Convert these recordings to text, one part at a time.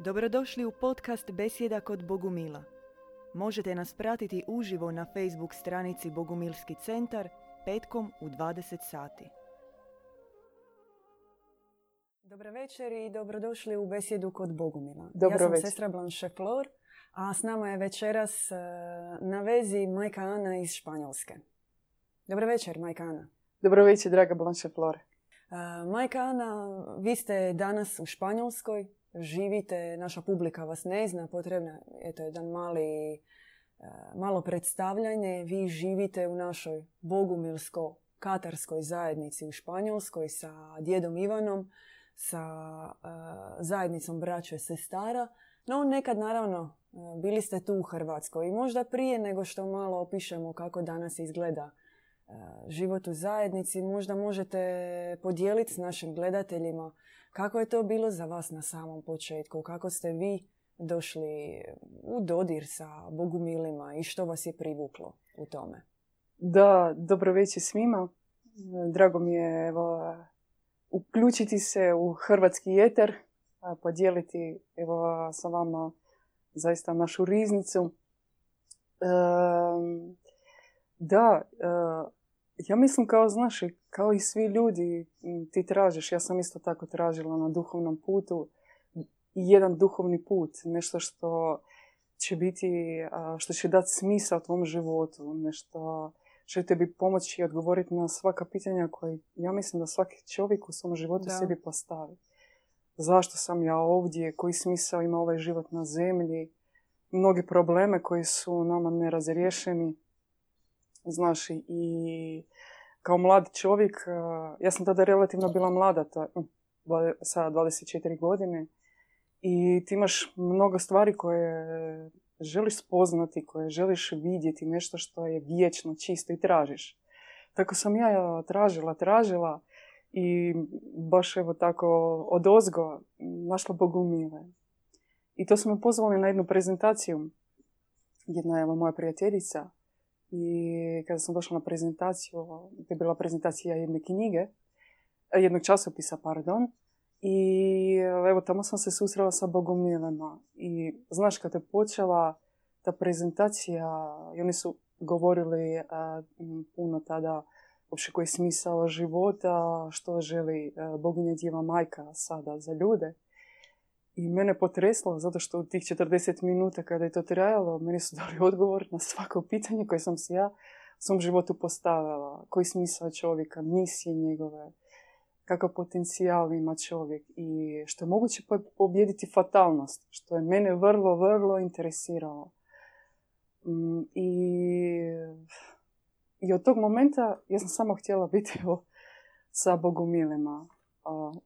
Dobrodošli u podcast Besjeda kod Bogumila. Možete nas pratiti uživo na Facebook stranici Bogumilski centar petkom u 20 sati. Dobro večer i dobrodošli u Besjedu kod Bogumila. Dobro ja sam večer. sestra Blanche Flor, a s nama je večeras e, na vezi majka Ana iz Španjolske. Dobro večer, majka Ana. Dobro večer, draga Blanche Flore. E, Majka Ana, vi ste danas u Španjolskoj, živite, naša publika vas ne zna, potrebno je to jedan mali, e, malo predstavljanje. Vi živite u našoj bogumilsko-katarskoj zajednici u Španjolskoj sa djedom Ivanom, sa e, zajednicom braće i sestara. No, nekad naravno e, bili ste tu u Hrvatskoj i možda prije nego što malo opišemo kako danas izgleda život u zajednici, možda možete podijeliti s našim gledateljima kako je to bilo za vas na samom početku, kako ste vi došli u dodir sa bogumilima i što vas je privuklo u tome. Da, dobro večer svima. Drago mi je evo, uključiti se u hrvatski jeter, podijeliti evo, sa vama zaista našu riznicu. Ehm, da, eh, ja mislim kao, znaš, kao i svi ljudi, ti tražiš, ja sam isto tako tražila na duhovnom putu jedan duhovni put, nešto što će biti, što će dati smisao tvom životu, nešto će tebi pomoći i odgovoriti na svaka pitanja koje ja mislim da svaki čovjek u svom životu Da. sebi postavi. Zašto sam ja ovdje, koji smisao ima ovaj život na zemlji, mnoge probleme koji su nama nerazriješeni. Znaš, i- kao mlad čovjek, ja sam tada relativno bila mlada, je, dva- sa 24 godine, i ti imaš mnogo stvari koje želiš spoznati, koje želiš vidjeti, nešto što je vječno, čisto i tražiš. Tako sam ja tražila, tražila i baš evo tako od ozgo našla Bogumile. I to su me pozvali na jednu prezentaciju, jedna evo moja prijateljica. I kada sam došla na prezentaciju, to je bila prezentacija jedne knjige, jednog časopisa, pardon, i evo tamo sam se susrela sa Bogumilema. I znaš, kad je počela ta prezentacija, i oni su govorili m, puno tada uopće koji je smisao života, što želi a, boginja Djeva Majka sada za ljude. I mene potreslo, zato što u tih 40 minuta kada je to trajalo, meni su dali odgovor na svako pitanje koje sam si ja u svom životu postavila. Koji smisao čovjeka, misije njegove, kakav potencijal ima čovjek i što je moguće po- pobijediti fatalnost, što je mene vrlo, vrlo interesiralo. Mm, I, I od tog momenta ja sam samo htjela biti evo, sa bogumilima.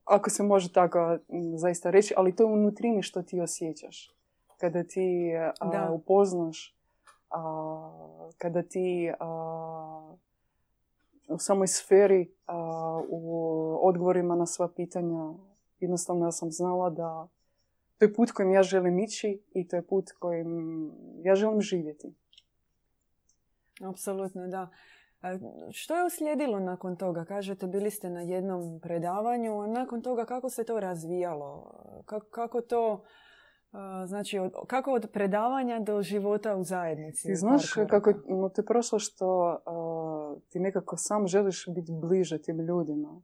Ako se može tako zaista reći, ali to je unutrini što ti osjećaš. Kada ti a, Da. upoznaš, a, kada ti a, u samoj sferi, a, u odgovorima na sva pitanja, jednostavno ja sam znala da to je put kojim ja želim ići i to je put kojim ja želim živjeti. Apsolutno, da. Što je uslijedilo nakon toga? Kažete, bili ste na jednom predavanju, nakon toga kako se to razvijalo? Kako, kako to, znači, od, kako od predavanja do života u zajednici? Ti znaš kako no, te prošlo što a, ti nekako sam želiš biti bliže tim ljudima.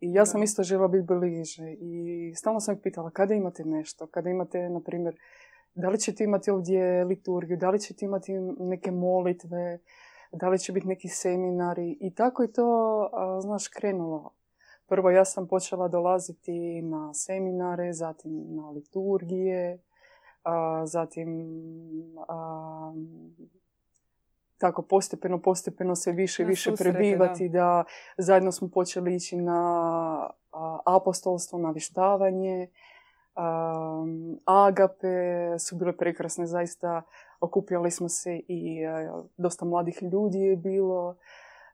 I ja sam isto žela biti bliže i stalno sam ih pitala kada imate nešto, kada imate, na primjer, da li ćete imati ovdje liturgiju, da li ćete imati neke molitve, da li će biti neki seminari i tako je to, a, znaš, krenulo. Prvo ja sam počela dolaziti na seminare, zatim na liturgije, a, zatim a, tako postepeno, postepeno se više i Na više susrete, prebivati, da. zajedno smo počeli ići na apostolstvo, navištavanje, a, agape su bile prekrasne, zaista okupljali smo se i a, dosta mladih ljudi je bilo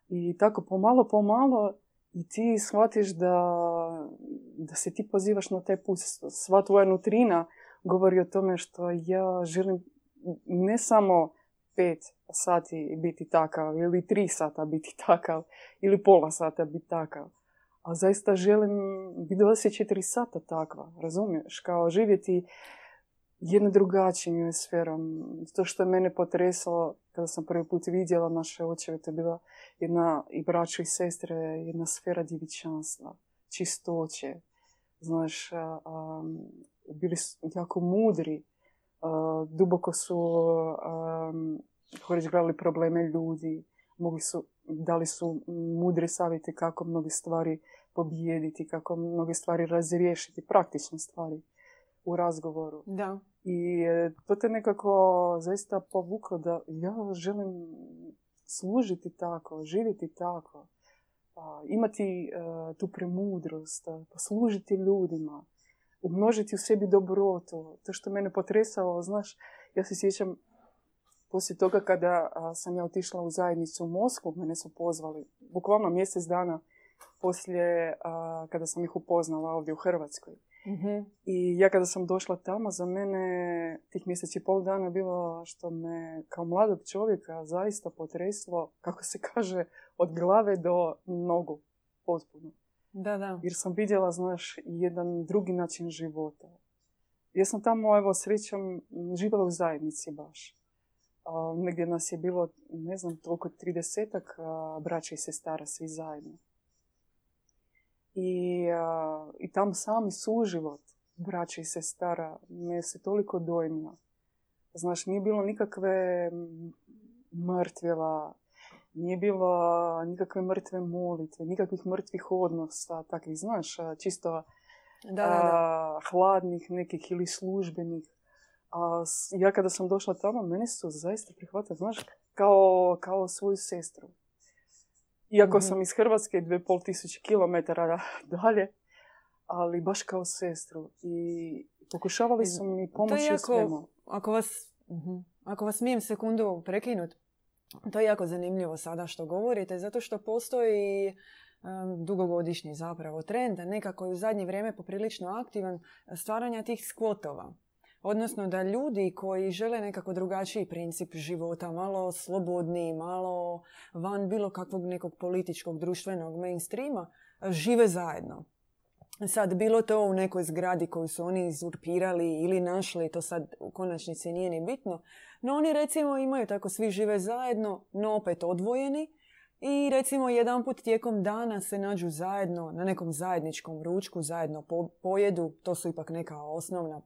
i tako pomalo, pomalo i ti shvatiš da, da se ti pozivaš na taj put. Sva tvoja nutrina govori o tome što ja želim ne samo pet sati biti takav ili tri sata biti takav ili pola sata biti takav, A zaista želim biti 24 sata takva, razumiješ? Kao živjeti jednom drugačijom sferom. To što je mene potresalo kada sam prvi put vidjela naše očeve, to je bila jedna i braća i sestre, jedna sfera djevičanstva, čistoće. Znaš, bili su jako mudri, duboko su um, probleme ljudi, mogli su, dali su mudre savjete kako mnoge stvari pobijediti, kako mnoge stvari razriješiti, praktične stvari u razgovoru. Da. I e, to te nekako zaista povuklo da ja želim služiti tako, živjeti tako, imati e, tu premudrost, poslužiti ljudima, umnožiti u sebi dobrotu. To što mene potresalo, znaš, ja se sjećam poslije toga kada sam ja otišla u zajednicu u Moskvu, mene su pozvali, bukvalno mjesec dana poslije kada sam ih upoznala ovdje u Hrvatskoj. Mhm. I ja kada sam došla tamo, za mene tih mjesec i pol dana bilo što me kao mladog čovjeka zaista potreslo, kako se kaže, od glave do nogu potpuno. Da, da. Jer sam vidjela, znaš, jedan drugi način života. Ja sam tamo, evo, srećom, živjela u zajednici baš. A, negdje nas je bilo, ne znam, toliko tridesetak braća i sestara, svi zajedno. I, i tam sami suživot braća i sestara me se toliko dojmio. Znaš, nije bilo nikakve mrtvila, nije bilo nikakve mrtve molitve, nikakvih mrtvih odnosa, takvih, znaš, čisto da, hladnih nekih ili službenih. A ja kada sam došla tamo, meni su zaista prihvatili, znaš, kao, kao svoju sestru. Iako mhm. sam iz Hrvatske, dve pol tisuće kilometara dalje, ali baš kao sestru. I pokušavali su mi pomoći u svemu. Ako vas, uh ako vas smijem sekundu prekinut, to je jako zanimljivo sada što govorite, zato što postoji dugogodišnji zapravo trend, nekako je u zadnje vrijeme poprilično aktivan stvaranja tih skvotova. Odnosno da ljudi koji žele nekako drugačiji princip života, malo slobodniji, malo van bilo kakvog nekog političkog, društvenog mainstreama, žive zajedno. Sad, bilo to u nekoj zgradi koju su oni izurpirali ili našli, to sad u konačnici nije ni bitno. No oni recimo imaju tako, svi žive zajedno, no opet odvojeni. I recimo jedan put tijekom dana se nađu zajedno na nekom zajedničkom ručku, zajedno pojedu, to su ipak neka osnovna,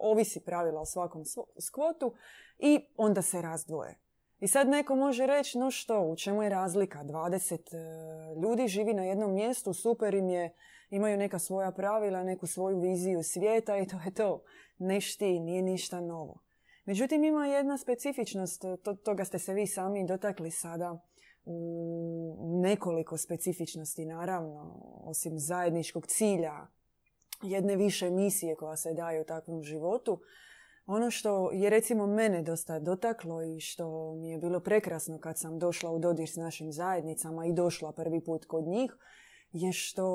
ovisi pravila o svakom skvotu i onda se razdvoje. I sad neko može reći, no što, u čemu je razlika? 20 e, ljudi živi na jednom mjestu, super im je, imaju neka svoja pravila, neku svoju viziju svijeta i to je to. Ne šti, nije ništa novo. Međutim, ima jedna specifičnost, to, toga ste se vi sami dotakli sada, nekoliko specifičnosti naravno, osim zajedničkog cilja, jedne više misije koja se daje u takvom životu. Ono što je recimo mene dosta dotaklo i što mi je bilo prekrasno kad sam došla u dodir s našim zajednicama i došla prvi put kod njih, je što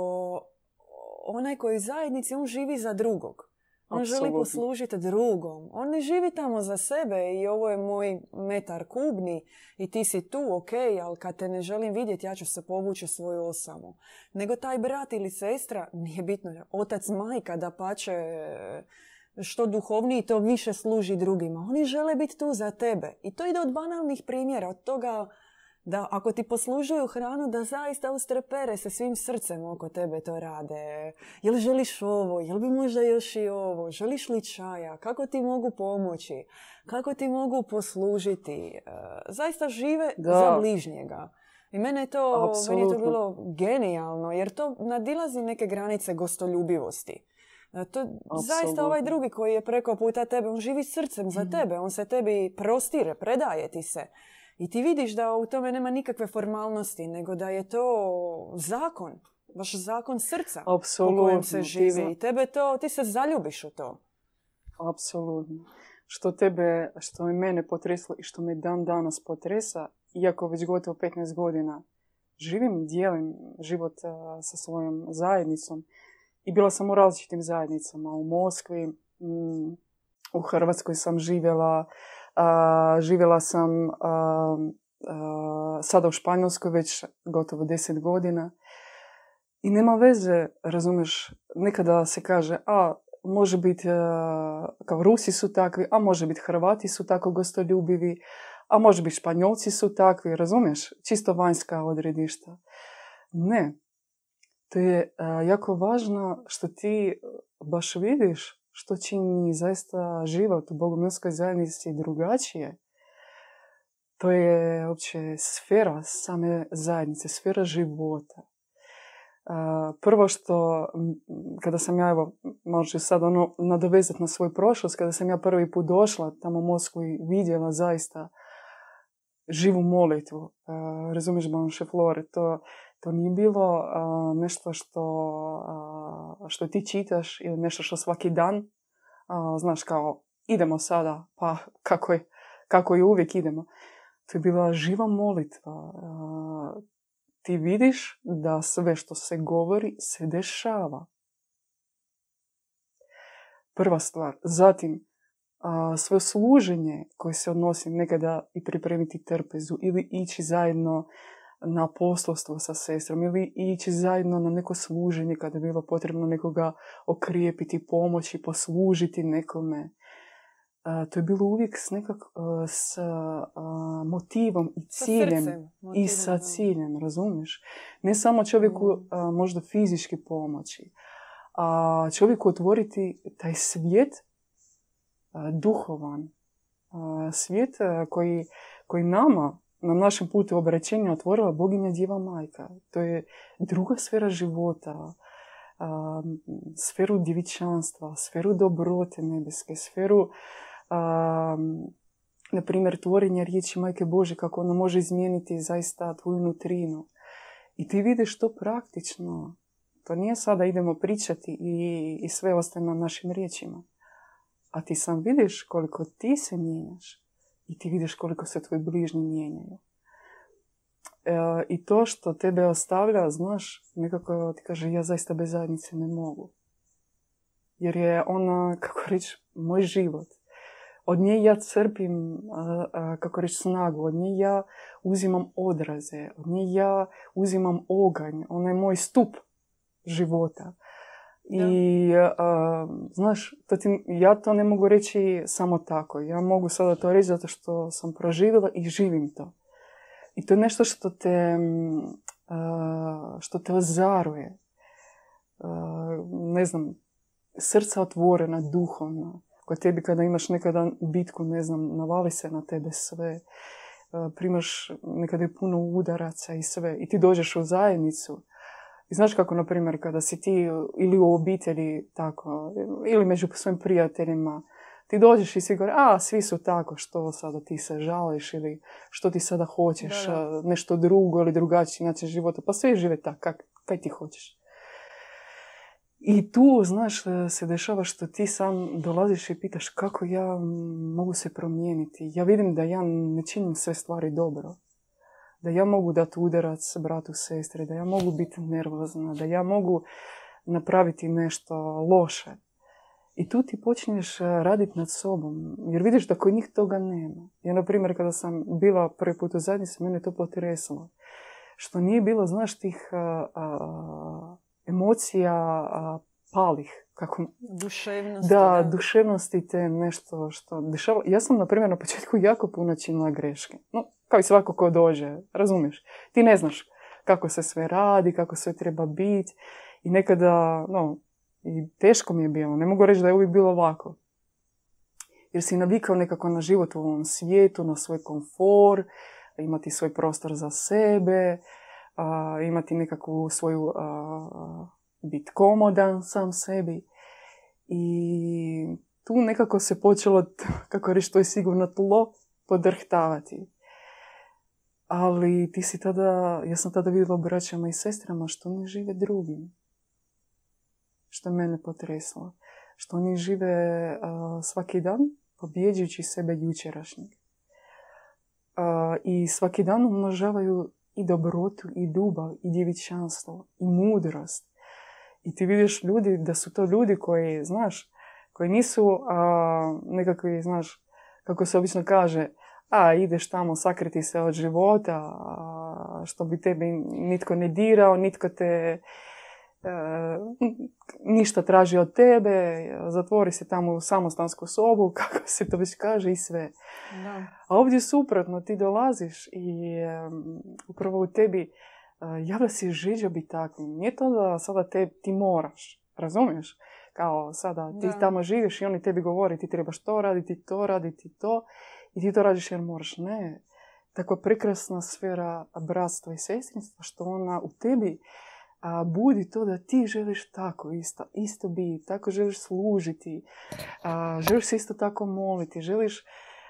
onaj koji zajednici, on živi za drugog. On želi poslužiti drugom. On ne živi tamo za sebe i ovo je moj metar kubni i ti si tu, ok, ali kad te ne želim vidjeti, ja ću se povući svoju osamu. Nego taj brat ili sestra, nije bitno, otac, majka, da pače što duhovniji, to više služi drugima. Oni žele biti tu za tebe. I to ide od banalnih primjera, od toga da ako ti poslužuju hranu, da zaista ustrepere se svim srcem oko tebe to rade. Jel želiš ovo? Jel bi možda još i ovo? Želiš li čaja? Kako ti mogu pomoći? Kako ti mogu poslužiti? E, zaista žive za bližnjega. I mene je to, meni je to bilo genijalno, jer to nadilazi neke granice gostoljubivosti. E, to zaista ovaj drugi koji je preko puta tebe, on živi srcem za mhm. tebe, on se tebi prostire, predaje ti se. I ti vidiš da u tome nema nikakve formalnosti, nego da je to zakon. Baš zakon srca Apsolutno. u kojem se živi. I tebe to, ti se zaljubiš u to. Apsolutno. Što tebe, što je mene potreslo i što me dan danas potresa, iako već gotovo 15 godina živim i dijelim život sa svojom zajednicom. I bila sam u različitim zajednicama. U Moskvi, mm, u Hrvatskoj sam živjela, živjela sam sada u Španjolskoj već gotovo deset godina. I nema veze, razumiješ, nekada se kaže, a može biti, kao Rusi su takvi, a može biti Hrvati su tako gostoljubivi, a može biti Španjolci su takvi, razumiješ? Čisto vanjska odredišta. Ne. To je jako važno što ti baš vidiš što čini zaista život u bogomilskoj zajednici drugačije. To je uopće sfera same zajednice, sfera života. Prvo što, kada sam ja, evo, možeš sad ono nadovezati na svoju prošlost, kada sam ja prvi put došla tamo u Moskvu i vidjela zaista živu molitvu, razumiješ, Banše Flore, to, to nije bilo nešto što, što ti čitaš ili nešto što svaki dan, znaš, kao idemo sada, pa kako je, kako je uvijek idemo. To je bila živa molitva. Ti vidiš da sve što se govori se dešava. Prva stvar. Zatim, svoje služenje koje se odnosi nekada i pripremiti trpezu ili ići zajedno na poslovstvo sa sestrom ili ići zajedno na neko služenje kada je bilo potrebno nekoga okrijepiti, pomoći, poslužiti nekome. to je bilo uvijek s nekak s motivom i ciljem i sa ciljem, razumiješ? Ne samo čovjeku mm. možda fizički pomoći, a čovjeku otvoriti taj svijet duhovan, svijet koji, koji nama na našem putu obraćenja otvorila boginja Djeva Majka. To je druga sfera života, sferu djevičanstva, sferu dobrote nebeske, sferu, na primjer, tvorenja riječi Majke Bože, kako ona može izmijeniti zaista tvoju nutrinu. I ti vidiš to praktično. To nije sada idemo pričati i, i sve ostaje na našim riječima. A ti sam vidiš koliko ti se mijenjaš i ti vidiš koliko se tvoji bližnji mijenjaju. E, I to što tebe ostavlja, znaš, nekako ti kaže ja zaista bez zajednice ne mogu. Jer je ona, kako reći, moj život. Od nje ja crpim, kako reći, snagu. Od nje ja uzimam odraze. Od nje ja uzimam oganj. Ona je moj stup života. I, znaš, to ti, ja to ne mogu reći samo tako. Ja mogu sada to reći zato što sam proživjela i živim to. I to je nešto što te, što te ozaruje. Ne znam, srca otvorena, duhovna. Kod tebi kada imaš nekada bitku, ne znam, navali se na tebe sve. Primaš nekada je puno udaraca i sve. I ti dođeš u zajednicu i znaš kako, na primjer, kada si ti ili u obitelji tako, ili među svojim prijateljima, ti dođeš i svi govore, a svi su tako, što sada ti se žališ ili što ti sada hoćeš, nešto drugo ili drugačiji način života. Pa svi žive tako, kak, kaj ti hoćeš. I tu, znaš, se dešava što ti sam dolaziš i pitaš kako ja mogu se promijeniti. Ja vidim da ja ne činim sve stvari dobro da ja mogu dati udarac bratu, sestre, da ja mogu biti nervozna, da ja mogu napraviti nešto loše. I tu ti počneš eh, raditi nad sobom, jer vidiš da kod njih toga nema. Ja, na primjer, kada sam bila prvi put u zajednici, mene to potresalo. Što nije bilo, znaš, tih a, eh, a, eh, emocija a, palih. Kako... Duševnosti. Da, da, duševnosti te nešto što dešava. Ja sam, na primjer, na početku jako puno činila greške. No, kao i svako ko dođe, razumiješ? Ti ne znaš kako se sve radi, kako sve treba biti. I nekada, no, i teško mi je bilo. Ne mogu reći da je uvijek bilo lako. Jer si navikao nekako na život u ovom svijetu, na svoj komfor, imati svoj prostor za sebe, imati nekakvu svoju, biti komodan sam sebi. I tu nekako se počelo, kako reći, to je sigurno tlo, podrhtavati. Ali ti si tada, ja sam tada vidjela braćama i sestrama što oni žive drugim. Što je mene potreslo. Što oni žive svaki dan pobjeđujući sebe jučerašnjeg. I svaki dan umnožavaju i dobrotu, i ljubav, i djevičanstvo, i mudrost. I ti vidiš ljudi da su to ljudi koji, znaš, koji nisu nekakvi, znaš, kako se obično kaže, a ideš tamo sakriti se od života, što bi tebi nitko ne dirao, nitko te ništa traži od tebe, zatvori se tamo u samostansku sobu, kako se to već kaže i sve. Da. A ovdje suprotno, ti dolaziš i upravo u tebi javlja se želja biti takvim. Nije to da sada te, ti moraš, razumiješ? Kao sada ti tamo živiš i oni tebi govori ti trebaš to raditi, to raditi, to i ti to radiš jer moraš. Ne. Tako prekrasna sfera bratstva i sestrinstva što ona u tebi a, budi to da ti želiš tako isto, isto biti, tako želiš služiti, a, želiš se isto tako moliti, želiš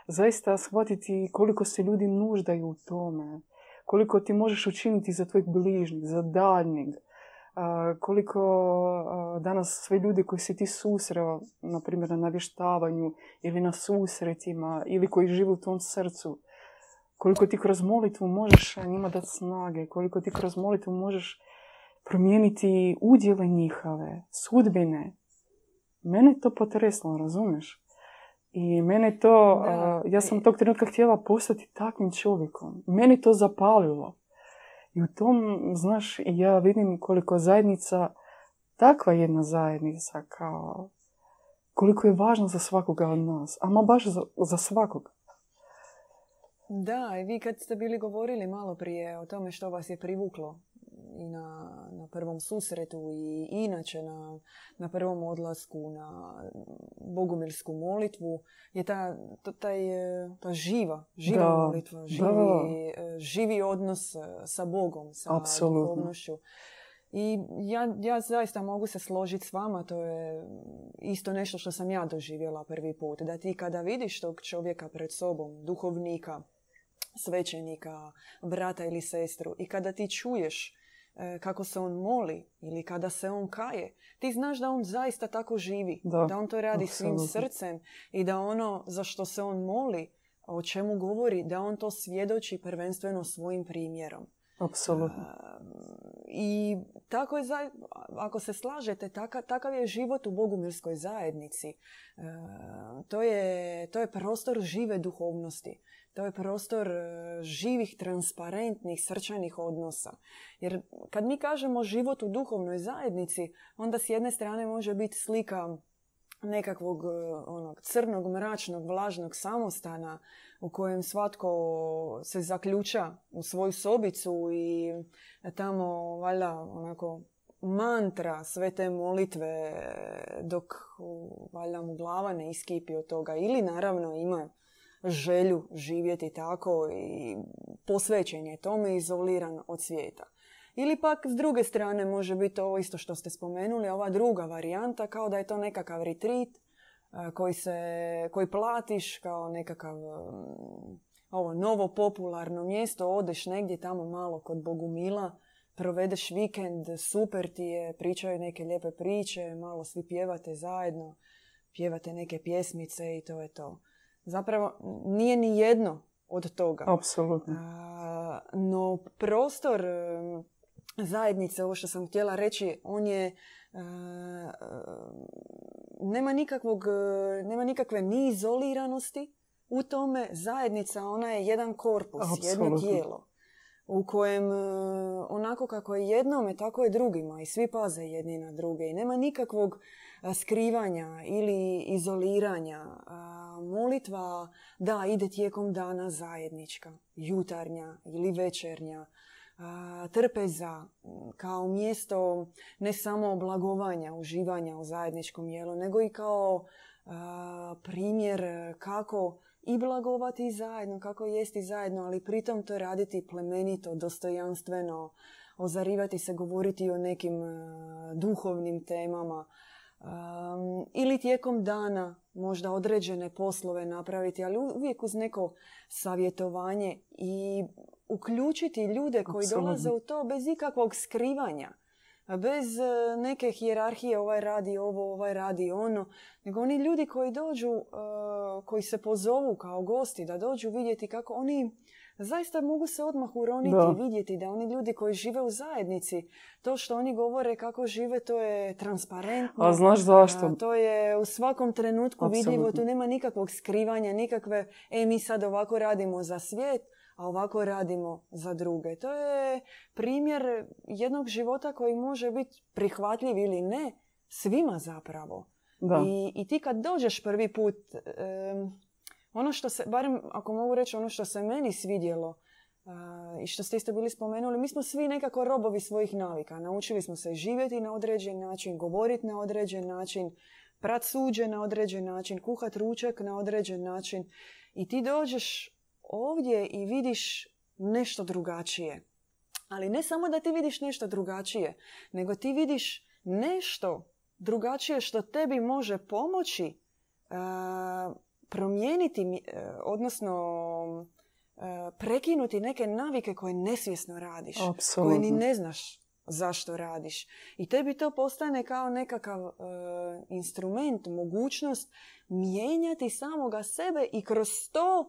zaista shvatiti koliko se ljudi nuždaju u tome, koliko ti možeš učiniti za tvojeg bližnjeg, za daljnjeg, koliko danas sve ljudi koji se ti susreo, na primjer na navještavanju ili na susretima ili koji žive u tom srcu, koliko ti kroz molitvu možeš njima dati snage, koliko ti kroz molitvu možeš promijeniti udjele njihove, sudbine. Mene to potreslo, razumiješ? I mene to, ja sam tog trenutka htjela postati takvim čovjekom. Meni to zapalilo. I u tom, znaš, ja vidim koliko zajednica, takva jedna zajednica, kao koliko je važna za svakoga od nas. Ama baš za, za svakoga. Da, i vi kad ste bili govorili malo prije o tome što vas je privuklo i na, na prvom susretu i inače na, na prvom odlasku na bogumirsku molitvu je ta, ta, taj, ta živa, živa molitva, živi, živi odnos sa Bogom, sa duhovnošću. I ja, ja zaista mogu se složiti s vama, to je isto nešto što sam ja doživjela prvi put. Da ti kada vidiš tog čovjeka pred sobom, duhovnika, svećenika, brata ili sestru i kada ti čuješ E, kako se on moli ili kada se on kaje, ti znaš da on zaista tako živi, da, da on to radi svim srcem i da ono za što se on moli, o čemu govori, da on to svjedoči prvenstveno svojim primjerom. Apsolutno. I tako je, ako se slažete, takav je život u bogumirskoj zajednici. E, to je, to je prostor žive duhovnosti. To je prostor e, živih, transparentnih, srčanih odnosa. Jer kad mi kažemo život u duhovnoj zajednici, onda s jedne strane može biti slika nekakvog e, onog crnog, mračnog, vlažnog samostana u kojem svatko se zaključa u svoju sobicu i tamo valjda onako mantra sve te molitve dok valjda mu glava ne iskipi od toga. Ili naravno ima želju živjeti tako i posvećen je tome izoliran od svijeta. Ili pak s druge strane može biti ovo isto što ste spomenuli, ova druga varijanta kao da je to nekakav retreat e, koji, se, koji platiš kao nekakav mm, ovo novo popularno mjesto, odeš negdje tamo malo kod Bogumila, provedeš vikend, super ti je, pričaju neke lijepe priče, malo svi pjevate zajedno, pjevate neke pjesmice i to je to. Zapravo nije ni jedno od toga. Apsolutno. No prostor zajednice, ovo što sam htjela reći, on je nema, nikakvog, nema nikakve ni izoliranosti u tome. Zajednica, ona je jedan korpus, jedno tijelo u kojem onako kako je jednome, tako je drugima i svi paze jedni na druge i nema nikakvog skrivanja ili izoliranja. Molitva, da, ide tijekom dana zajednička, jutarnja ili večernja, trpeza kao mjesto ne samo oblagovanja, uživanja u zajedničkom jelu, nego i kao primjer kako i blagovati zajedno, kako jesti zajedno, ali pritom to raditi plemenito, dostojanstveno, ozarivati se, govoriti o nekim duhovnim temama, ili tijekom dana možda određene poslove napraviti, ali uvijek uz neko savjetovanje i uključiti ljude koji dolaze u to bez ikakvog skrivanja. Bez e, neke hijerarhije ovaj radi ovo, ovaj radi ono. Nego oni ljudi koji dođu, e, koji se pozovu kao gosti da dođu vidjeti kako oni zaista mogu se odmah uroniti i vidjeti da oni ljudi koji žive u zajednici, to što oni govore kako žive, to je transparentno. A znaš zašto? to je u svakom trenutku vidljivo, tu nema nikakvog skrivanja, nikakve, e mi sad ovako radimo za svijet, a ovako radimo za druge. To je primjer jednog života koji može biti prihvatljiv ili ne svima zapravo. Da. I, I ti kad dođeš prvi put, ono što se, barem ako mogu reći ono što se meni svidjelo i što ste isto bili spomenuli, mi smo svi nekako robovi svojih navika. Naučili smo se živjeti na određen način, govoriti na određen način, prat suđe na određen način, kuhat ručak na određen način. I ti dođeš ovdje i vidiš nešto drugačije. Ali ne samo da ti vidiš nešto drugačije, nego ti vidiš nešto drugačije što tebi može pomoći promijeniti, odnosno prekinuti neke navike koje nesvjesno radiš, koje ni ne znaš zašto radiš. I tebi to postane kao nekakav instrument, mogućnost mijenjati samoga sebe i kroz to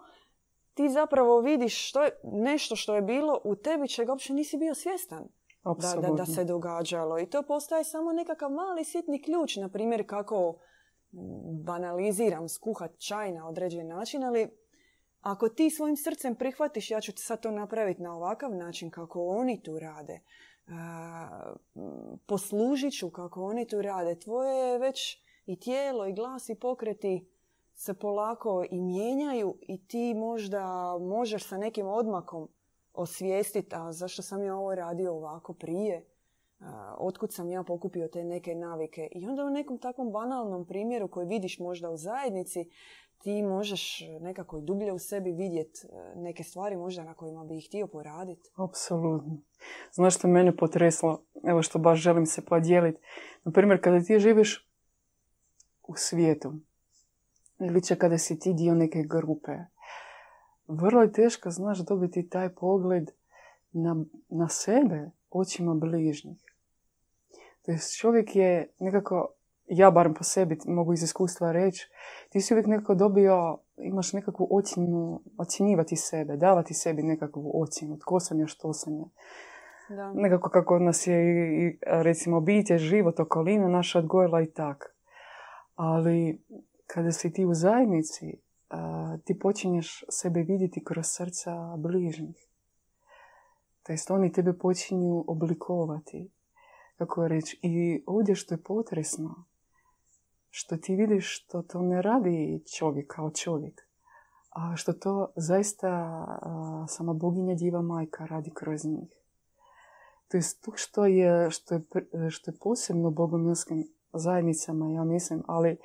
ti zapravo vidiš što je, nešto što je bilo u tebi čega uopće nisi bio svjestan da, da, da se događalo. I to postaje samo nekakav mali sitni ključ, na primjer kako banaliziram skuhat čaj na određen način, ali ako ti svojim srcem prihvatiš ja ću sad to napraviti na ovakav način kako oni tu rade, poslužit ću kako oni tu rade, tvoje je već i tijelo i glas i pokreti se polako i mijenjaju i ti možda možeš sa nekim odmakom osvijestiti, a zašto sam ja ovo radio ovako prije, otkud sam ja pokupio te neke navike. I onda u nekom takvom banalnom primjeru koji vidiš možda u zajednici, ti možeš nekako i dublje u sebi vidjeti e, neke stvari možda na kojima bi ih htio poraditi. Apsolutno. Znaš što mene potreslo, evo što baš želim se podijeliti. Naprimjer, kada ti živiš u svijetu, ili će kada si ti dio neke grupe, vrlo je teško, znaš, dobiti taj pogled na, na sebe očima bližnjih. To je čovjek je nekako, ja barem po sebi mogu iz iskustva reći, ti si uvijek nekako dobio, imaš nekakvu ocjenu, ocjenjivati sebe, davati sebi nekakvu ocjenu, tko sam ja, što sam ja. Da. Nekako kako nas je i, recimo, obitelj, život, okolina naša odgojila i tak. Ali kada si ti u zajednici, ti počinješ sebe vidjeti kroz srca bližnjih. To jest oni tebe počinju oblikovati. Kako reći, i ovdje što je potresno, što ti vidiš što to ne radi čovjek kao čovjek, a što to zaista sama boginja Diva Majka radi kroz njih. To je to što je, što je, što je posebno bogomilskim zajednicama, ja mislim, ali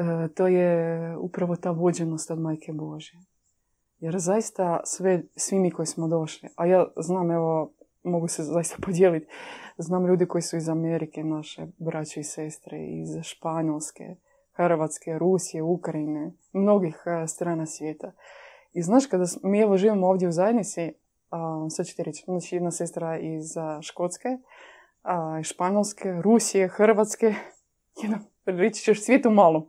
E, to je upravo ta vođenost od Majke Bože. Jer zaista sve, svi mi koji smo došli, a ja znam, evo, mogu se zaista podijeliti, znam ljudi koji su iz Amerike, naše braće i sestre, iz Španjolske, Hrvatske, Rusije, Ukrajine, mnogih e, strana svijeta. I znaš, kada mi evo živimo ovdje u zajednici, a, sad ću ti reći, znači jedna sestra iz Škotske, a, Španjolske, Rusije, Hrvatske, jedna reći ćeš svijetu malom.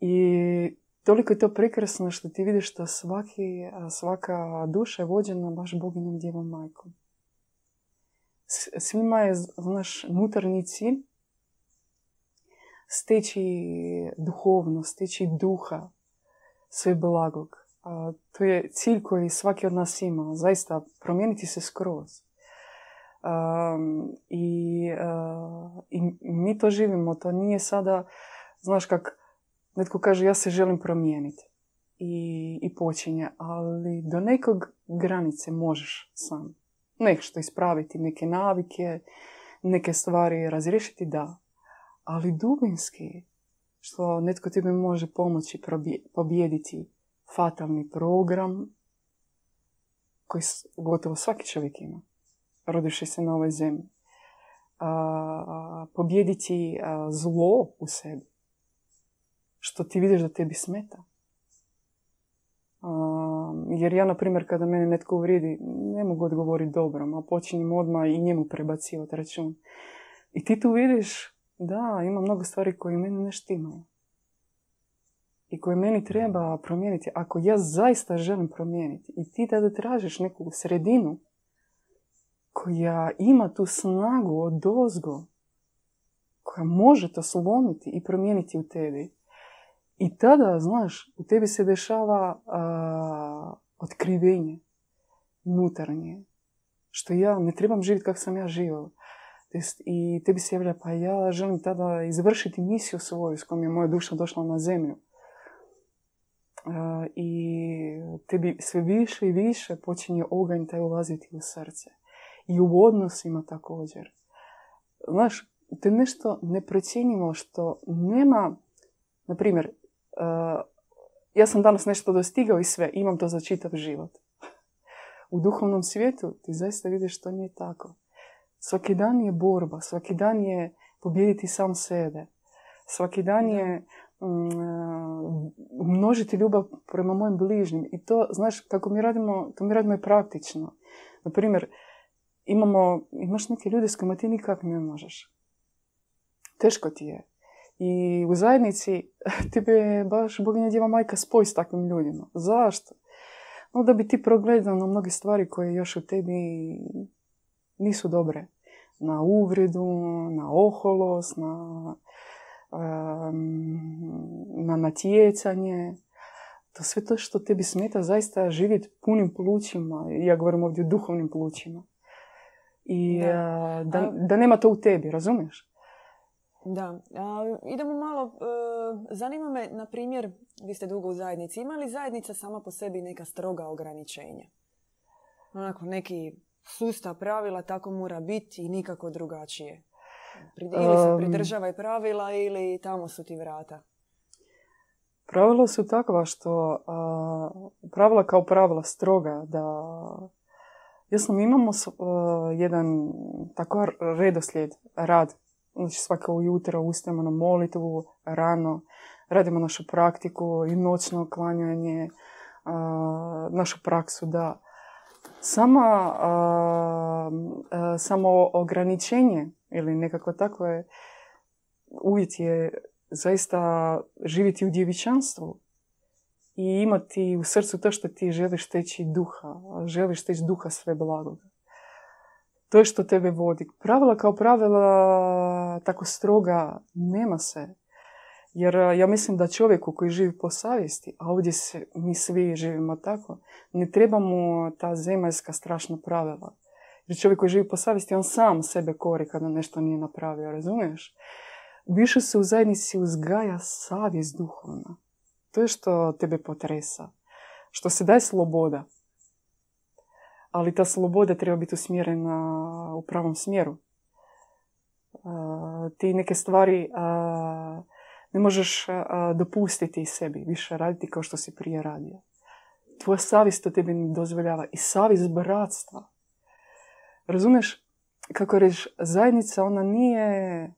I toliko je to prekrasno što ti vidiš da svaki, svaka duša je vođena baš boginjom djevom majkom. Svima je, znaš, unutarnji cilj steći duhovnost, steći duha, sve blagog. A, to je cilj koji svaki od nas ima. Zaista, promijeniti se skroz. i, I mi to živimo. To nije sada, znaš kak, netko kaže ja se želim promijeniti. I, i počinje, ali do nekog granice možeš sam. Nešto ispraviti, neke navike, neke stvari razriješiti, da. Ali dubinski, što netko ti može pomoći pobijediti fatalni program koji gotovo svaki čovjek ima rodiši se na ovoj zemlji. A, pobjediti zlo u sebi. Što ti vidiš da tebi smeta. jer ja, na primjer, kada mene netko uvrijedi, ne mogu odgovoriti dobro, a počinjem odmah i njemu prebacivati račun. I ti tu vidiš, da, ima mnogo stvari koje meni ne štimaju. I koje meni treba promijeniti. Ako ja zaista želim promijeniti i ti tada tražiš neku sredinu koja ima tu snagu od ozgo, koja može to slomiti i promijeniti u tebi. I tada, znaš, u tebi se dešava otkrivenje unutarnje. Što ja ne trebam živjeti kako sam ja živjela. I tebi se javlja, pa ja želim tada izvršiti misiju svoju s kojom je moja duša došla na zemlju. I tebi sve više i više počinje oganj taj ulaziti u srce. I u odnosima također. Znaš, to je nešto neprocjenjivo što nema, na primjer, ja sam danas nešto dostigao i sve, imam to za čitav život. U duhovnom svijetu ti zaista vidiš što nije tako. Svaki dan je borba, svaki dan je pobijediti sam sebe. Svaki dan je množiti ljubav prema mojim bližnjim. I to, znaš, kako mi radimo, to mi radimo i praktično. Naprimjer, imamo, imaš neke ljude s kojima ti nikak ne možeš. Teško ti je. I u zajednici tebe baš boginja djeva majka spoji s takvim ljudima. Zašto? No da bi ti progledao na mnoge stvari koje još u tebi nisu dobre. Na uvredu, na oholost, na, na natjecanje. To sve to što tebi smeta zaista živjeti punim plućima. Ja govorim ovdje o duhovnim plućima. I da, da, da nema to u tebi, razumiješ? Da, idemo malo, e, zanima me, na primjer, vi ste dugo u zajednici, ima li zajednica sama po sebi neka stroga ograničenja? Onako, neki sustav pravila, tako mora biti i nikako drugačije. Ili se pridržavaj pravila ili tamo su ti vrata. Pravila su takva što pravila kao pravila stroga da mi imamo jedan tako redoslijed rad Znači svako ujutro ustajemo na molitvu, rano, radimo našu praktiku i noćno klanjanje, našu praksu da sama, samo ograničenje ili nekako tako je uvjet je zaista živjeti u djevičanstvu i imati u srcu to što ti želiš teći duha, želiš teći duha sve blagoga to je što tebe vodi. Pravila kao pravila tako stroga nema se. Jer ja mislim da čovjeku koji živi po savjesti, a ovdje se, mi svi živimo tako, ne trebamo ta zemaljska strašna pravila. Jer čovjek koji živi po savjesti, on sam sebe kori kada nešto nije napravio, razumiješ? Više se u zajednici uzgaja savjest duhovna. To je što tebe potresa. Što se daje sloboda ali ta sloboda treba biti usmjerena u pravom smjeru. Ti neke stvari ne možeš dopustiti sebi više raditi kao što si prije radio. Tvoja savjest to tebi ne dozvoljava i savjest bratstva. Razumiješ, kako reći, zajednica ona nije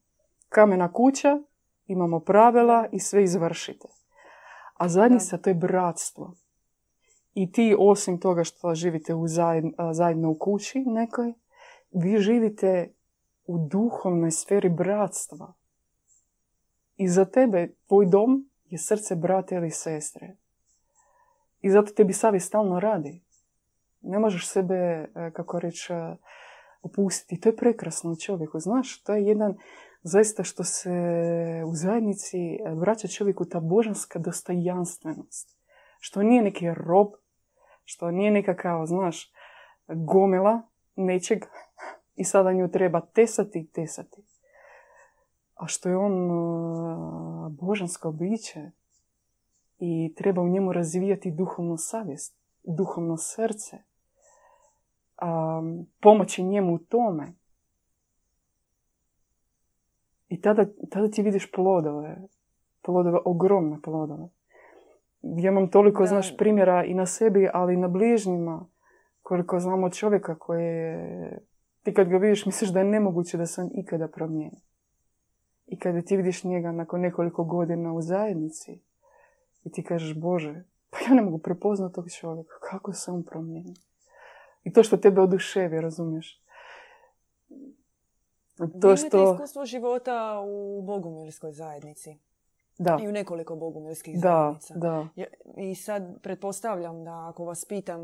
kamena kuća, imamo pravila i sve izvršite. A zajednica to je bratstvo. I ti, osim toga što živite u zajedno u kući nekoj, vi živite u duhovnoj sferi bratstva. I za tebe, tvoj dom je srce brate ili sestre. I zato tebi savjest stalno radi. Ne možeš sebe, e, kako reći, e, opustiti. To je prekrasno u čovjeku. Znaš, to je jedan zaista što se u zajednici vraća čovjeku ta božanska dostojanstvenost. Što nije neki rob, što nije nekakav, znaš, gomila nečeg i sada nju treba tesati i tesati. A što je on uh, božansko biće i treba u njemu razvijati duhovnu savjest, duhovno srce, pomoći njemu u tome. I tada, tada ti vidiš plodove, plodove, ogromne plodove ja imam toliko, znaš, primjera i na sebi, ali i na bližnjima. Koliko znam od čovjeka koji je... Ti kad ga vidiš, misliš da je nemoguće da se on ikada promijeni. I kada ti vidiš njega nakon nekoliko godina u zajednici i ti kažeš, Bože, pa ja ne mogu prepoznati tog čovjeka. Kako se on promijeni? I to što tebe oduševi, razumiješ? To što... iskustvo života u bogumilskoj zajednici. Da. I u nekoliko bogumilskih zajednica. Da. I sad pretpostavljam da ako vas pitam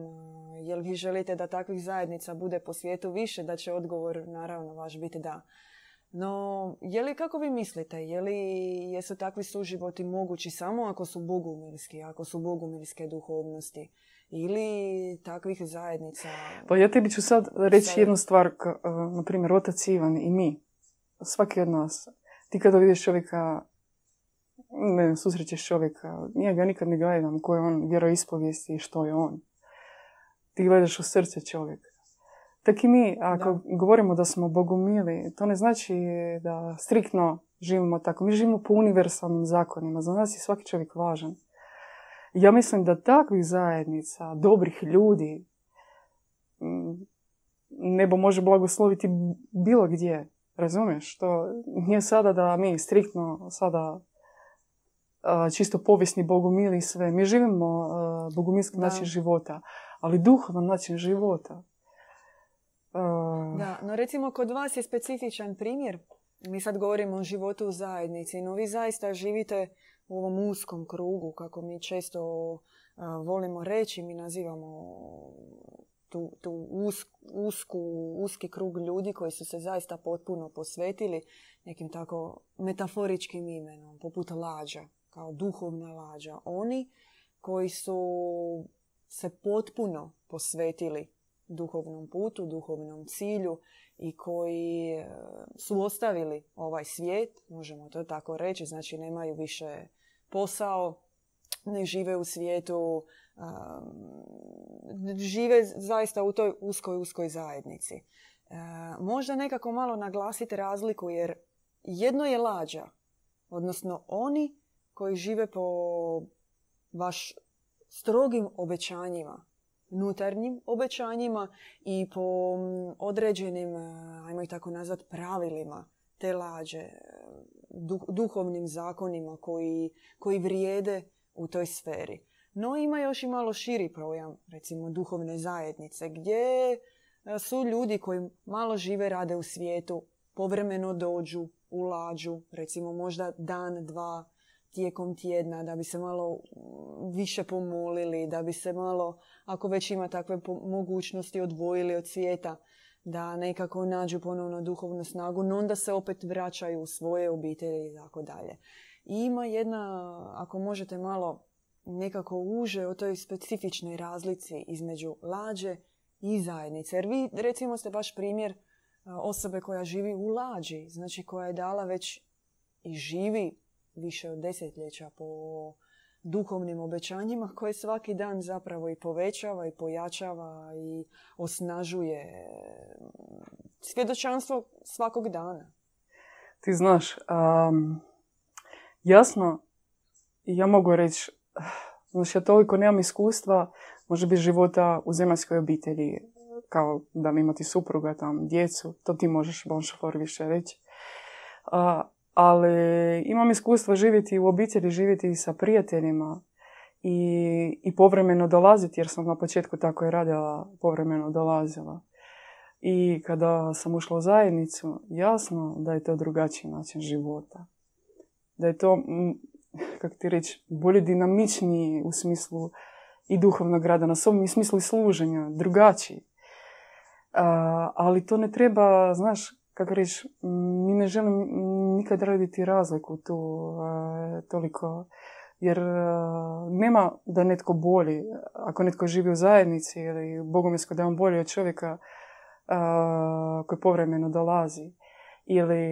jel vi želite da takvih zajednica bude po svijetu više, da će odgovor naravno vaš biti da. No, je li kako vi mislite, je li, jesu takvi suživoti mogući samo ako su bogumilski, ako su bogumilske duhovnosti? ili takvih zajednica. Pa ja tebi ću sad reći jednu stvar, e, na primjer, otac Ivan i mi, svaki od nas. Ti kada vidiš čovjeka, ne susrećeš čovjeka, ja ga nikad ne gledam koji je on vjeroispovijesti i što je on. Ti gledaš u srce čovjeka. Tak i mi, ako govorimo da smo bogumili, to ne znači da striktno živimo tako. Mi živimo po univerzalnim zakonima. Za nas je svaki čovjek važan. Ja mislim da takvih zajednica, dobrih ljudi, nebo može blagosloviti bilo gdje. Razumiješ? To nije sada da mi striktno sada čisto povijesni bogumili i sve. Mi živimo bogumilski način života, ali duhovan način života. Da, no recimo kod vas je specifičan primjer. Mi sad govorimo o životu u zajednici, no vi zaista živite u ovom uskom krugu, kako mi često volimo reći, mi nazivamo tu, tu usku, uski krug ljudi koji su se zaista potpuno posvetili nekim tako metaforičkim imenom, poput lađa, kao duhovna lađa. Oni koji su se potpuno posvetili duhovnom putu, duhovnom cilju i koji e, su ostavili ovaj svijet, možemo to tako reći, znači nemaju više posao, ne žive u svijetu, žive zaista u toj uskoj, uskoj zajednici. E, možda nekako malo naglasiti razliku jer jedno je lađa, odnosno oni koji žive po vaš strogim obećanjima, nutarnjim obećanjima i po određenim, e, ajmo ih tako nazvat, pravilima te lađe, duhovnim zakonima koji, koji vrijede u toj sferi. No ima još i malo širi projam, recimo duhovne zajednice, gdje e, su ljudi koji malo žive, rade u svijetu, povremeno dođu, ulađu, recimo možda dan, dva tijekom tjedna, da bi se malo više pomolili, da bi se malo, ako već ima takve mogućnosti, odvojili od svijeta, da nekako nađu ponovno duhovnu snagu, no onda se opet vraćaju u svoje obitelji i tako dalje. I ima jedna, ako možete malo nekako uže o toj specifičnoj razlici između lađe i zajednice. Jer vi, recimo, ste baš primjer osobe koja živi u lađi, znači koja je dala već i živi više od desetljeća po duhovnim obećanjima koje svaki dan zapravo i povećava i pojačava i osnažuje svjedočanstvo svakog dana. Ti znaš, um, jasno, ja mogu reći, znači ja toliko nemam iskustva, može biti života u zemaljskoj obitelji, kao da mi imati supruga tam, djecu, to ti možeš bonšofor više reći. Uh, ali imam iskustva živjeti u obitelji, živjeti sa prijateljima i, i povremeno dolaziti, jer sam na početku tako i radila, povremeno dolazila. I kada sam ušla u zajednicu, jasno da je to drugačiji način života. Da je to, kako ti reći, bolje dinamičniji u smislu i duhovnog rada na sobom i smislu i služenja, drugačiji. ali to ne treba, znaš, kako reći, mi ne želim nikad raditi razliku tu e, toliko, jer e, nema da netko bolji, ako netko živi u zajednici ili bogomilsko da je on bolji od čovjeka e, koji povremeno dolazi. Ili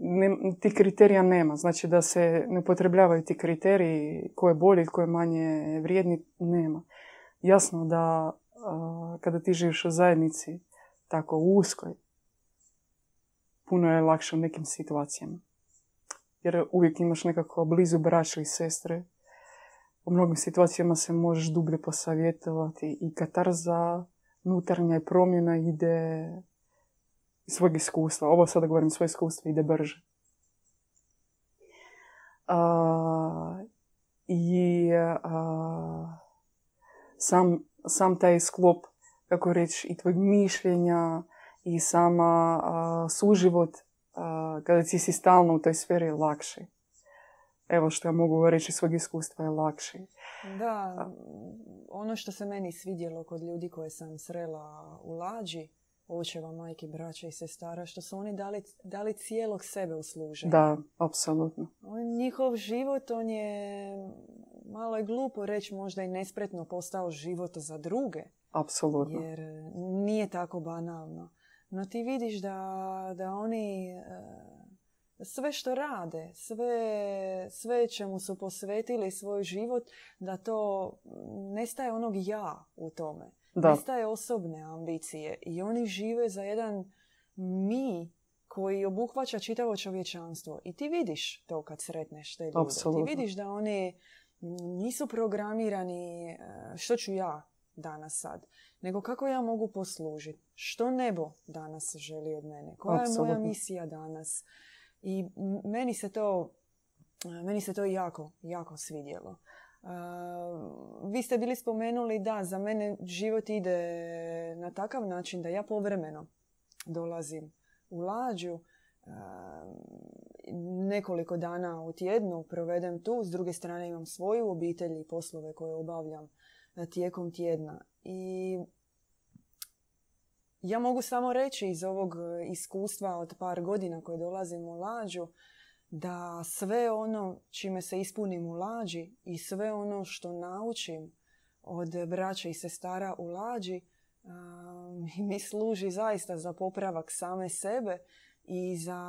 ne, ti kriterija nema, znači da se ne upotrebljavaju ti kriteriji ko je bolji, ko je manje vrijedni, nema. Jasno da kada ti živiš u zajednici tako uskoj, puno je lakše u nekim situacijama. Jer uvijek imaš nekako blizu braća i sestre. U mnogim situacijama se možeš dublje posavjetovati i katarza, nutarnja i promjena ide iz svog iskustva. Ovo sada govorim svoje iskustvo ide brže. I sam, sam taj sklop, kako reći, i tvojeg mišljenja, i sama suživot kada si si stalno u toj sferi je lakši. Evo što ja mogu reći svog iskustva je lakši. Da, ono što se meni svidjelo kod ljudi koje sam srela u lađi, očeva, majke, braća i sestara, što su oni dali, dali cijelog sebe u služenju. Da, apsolutno. Njihov život, on je malo je glupo reći možda i nespretno postao život za druge. Apsolutno. Jer nije tako banalno. No ti vidiš da, da oni e, sve što rade, sve, sve čemu su posvetili svoj život, da to nestaje onog ja u tome. Da. Nestaje osobne ambicije i oni žive za jedan mi koji obuhvaća čitavo čovječanstvo. I ti vidiš to kad sretneš te ljude. Apsolutno. Ti vidiš da oni nisu programirani e, što ću ja danas sad, nego kako ja mogu poslužiti. Što nebo danas želi od mene? Koja je moja misija danas? I meni se to, meni se to jako, jako svidjelo. Uh, vi ste bili spomenuli da za mene život ide na takav način da ja povremeno dolazim u lađu, uh, nekoliko dana u tjednu provedem tu, s druge strane imam svoju obitelj i poslove koje obavljam tijekom tjedna. I ja mogu samo reći iz ovog uh, iskustva od par godina koje dolazim u lađu, da sve ono čime se ispunim u lađi i sve ono što naučim od braća i sestara u lađi mi služi zaista za popravak same sebe i za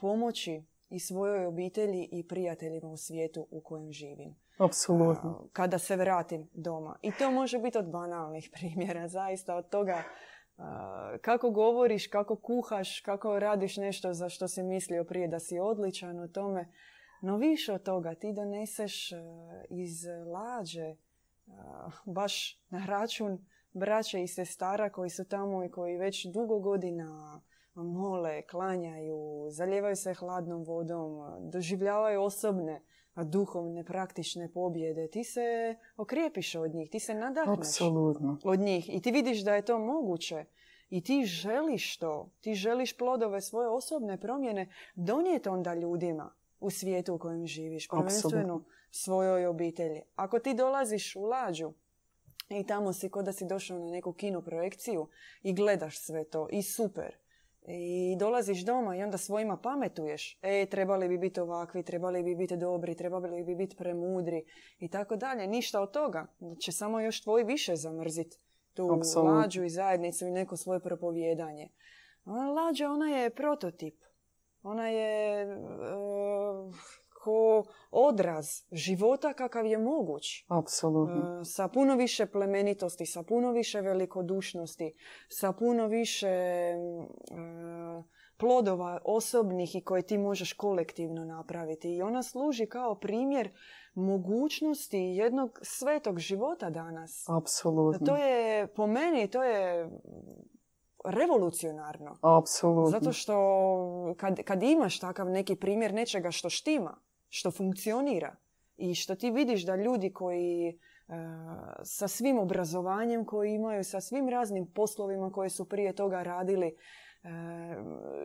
pomoći i svojoj obitelji i prijateljima u svijetu u kojem živim. Apsolutno. Kada se vratim doma. I to može biti od banalnih primjera, zaista od toga kako govoriš, kako kuhaš, kako radiš nešto za što si mislio prije da si odličan u tome. No više od toga ti doneseš e, iz lađe e, baš na račun braće i sestara koji su tamo i koji već dugo godina mole, klanjaju, zaljevaju se hladnom vodom, doživljavaju osobne duhovne, praktične pobjede. Ti se okrijepiš od njih, ti se nadahneš Apsolutno. od njih i ti vidiš da je to moguće. I ti želiš to, ti želiš plodove svoje osobne promjene donijeti onda ljudima u svijetu u kojem živiš, prvenstveno svojoj obitelji. Ako ti dolaziš u lađu i tamo si ko da si došao na neku kino projekciju i gledaš sve to i super. I dolaziš doma i onda svojima pametuješ. E, trebali bi biti ovakvi, trebali bi biti dobri, trebali bi biti premudri i tako dalje. Ništa od toga. Će samo još tvoj više zamrziti tu Apsolutno. lađu i zajednicu i neko svoje propovijedanje. Ona lađa, ona je prototip. Ona je e, ko odraz života kakav je moguć. Apsolutno. E, sa puno više plemenitosti, sa puno više velikodušnosti, sa puno više e, plodova osobnih i koje ti možeš kolektivno napraviti. I ona služi kao primjer mogućnosti jednog svetog života danas. Apsolutno. To je, po meni, to je revolucionarno. Apsolutno. Zato što kad, kad imaš takav neki primjer nečega što štima, što funkcionira i što ti vidiš da ljudi koji e, sa svim obrazovanjem koji imaju, sa svim raznim poslovima koje su prije toga radili, e,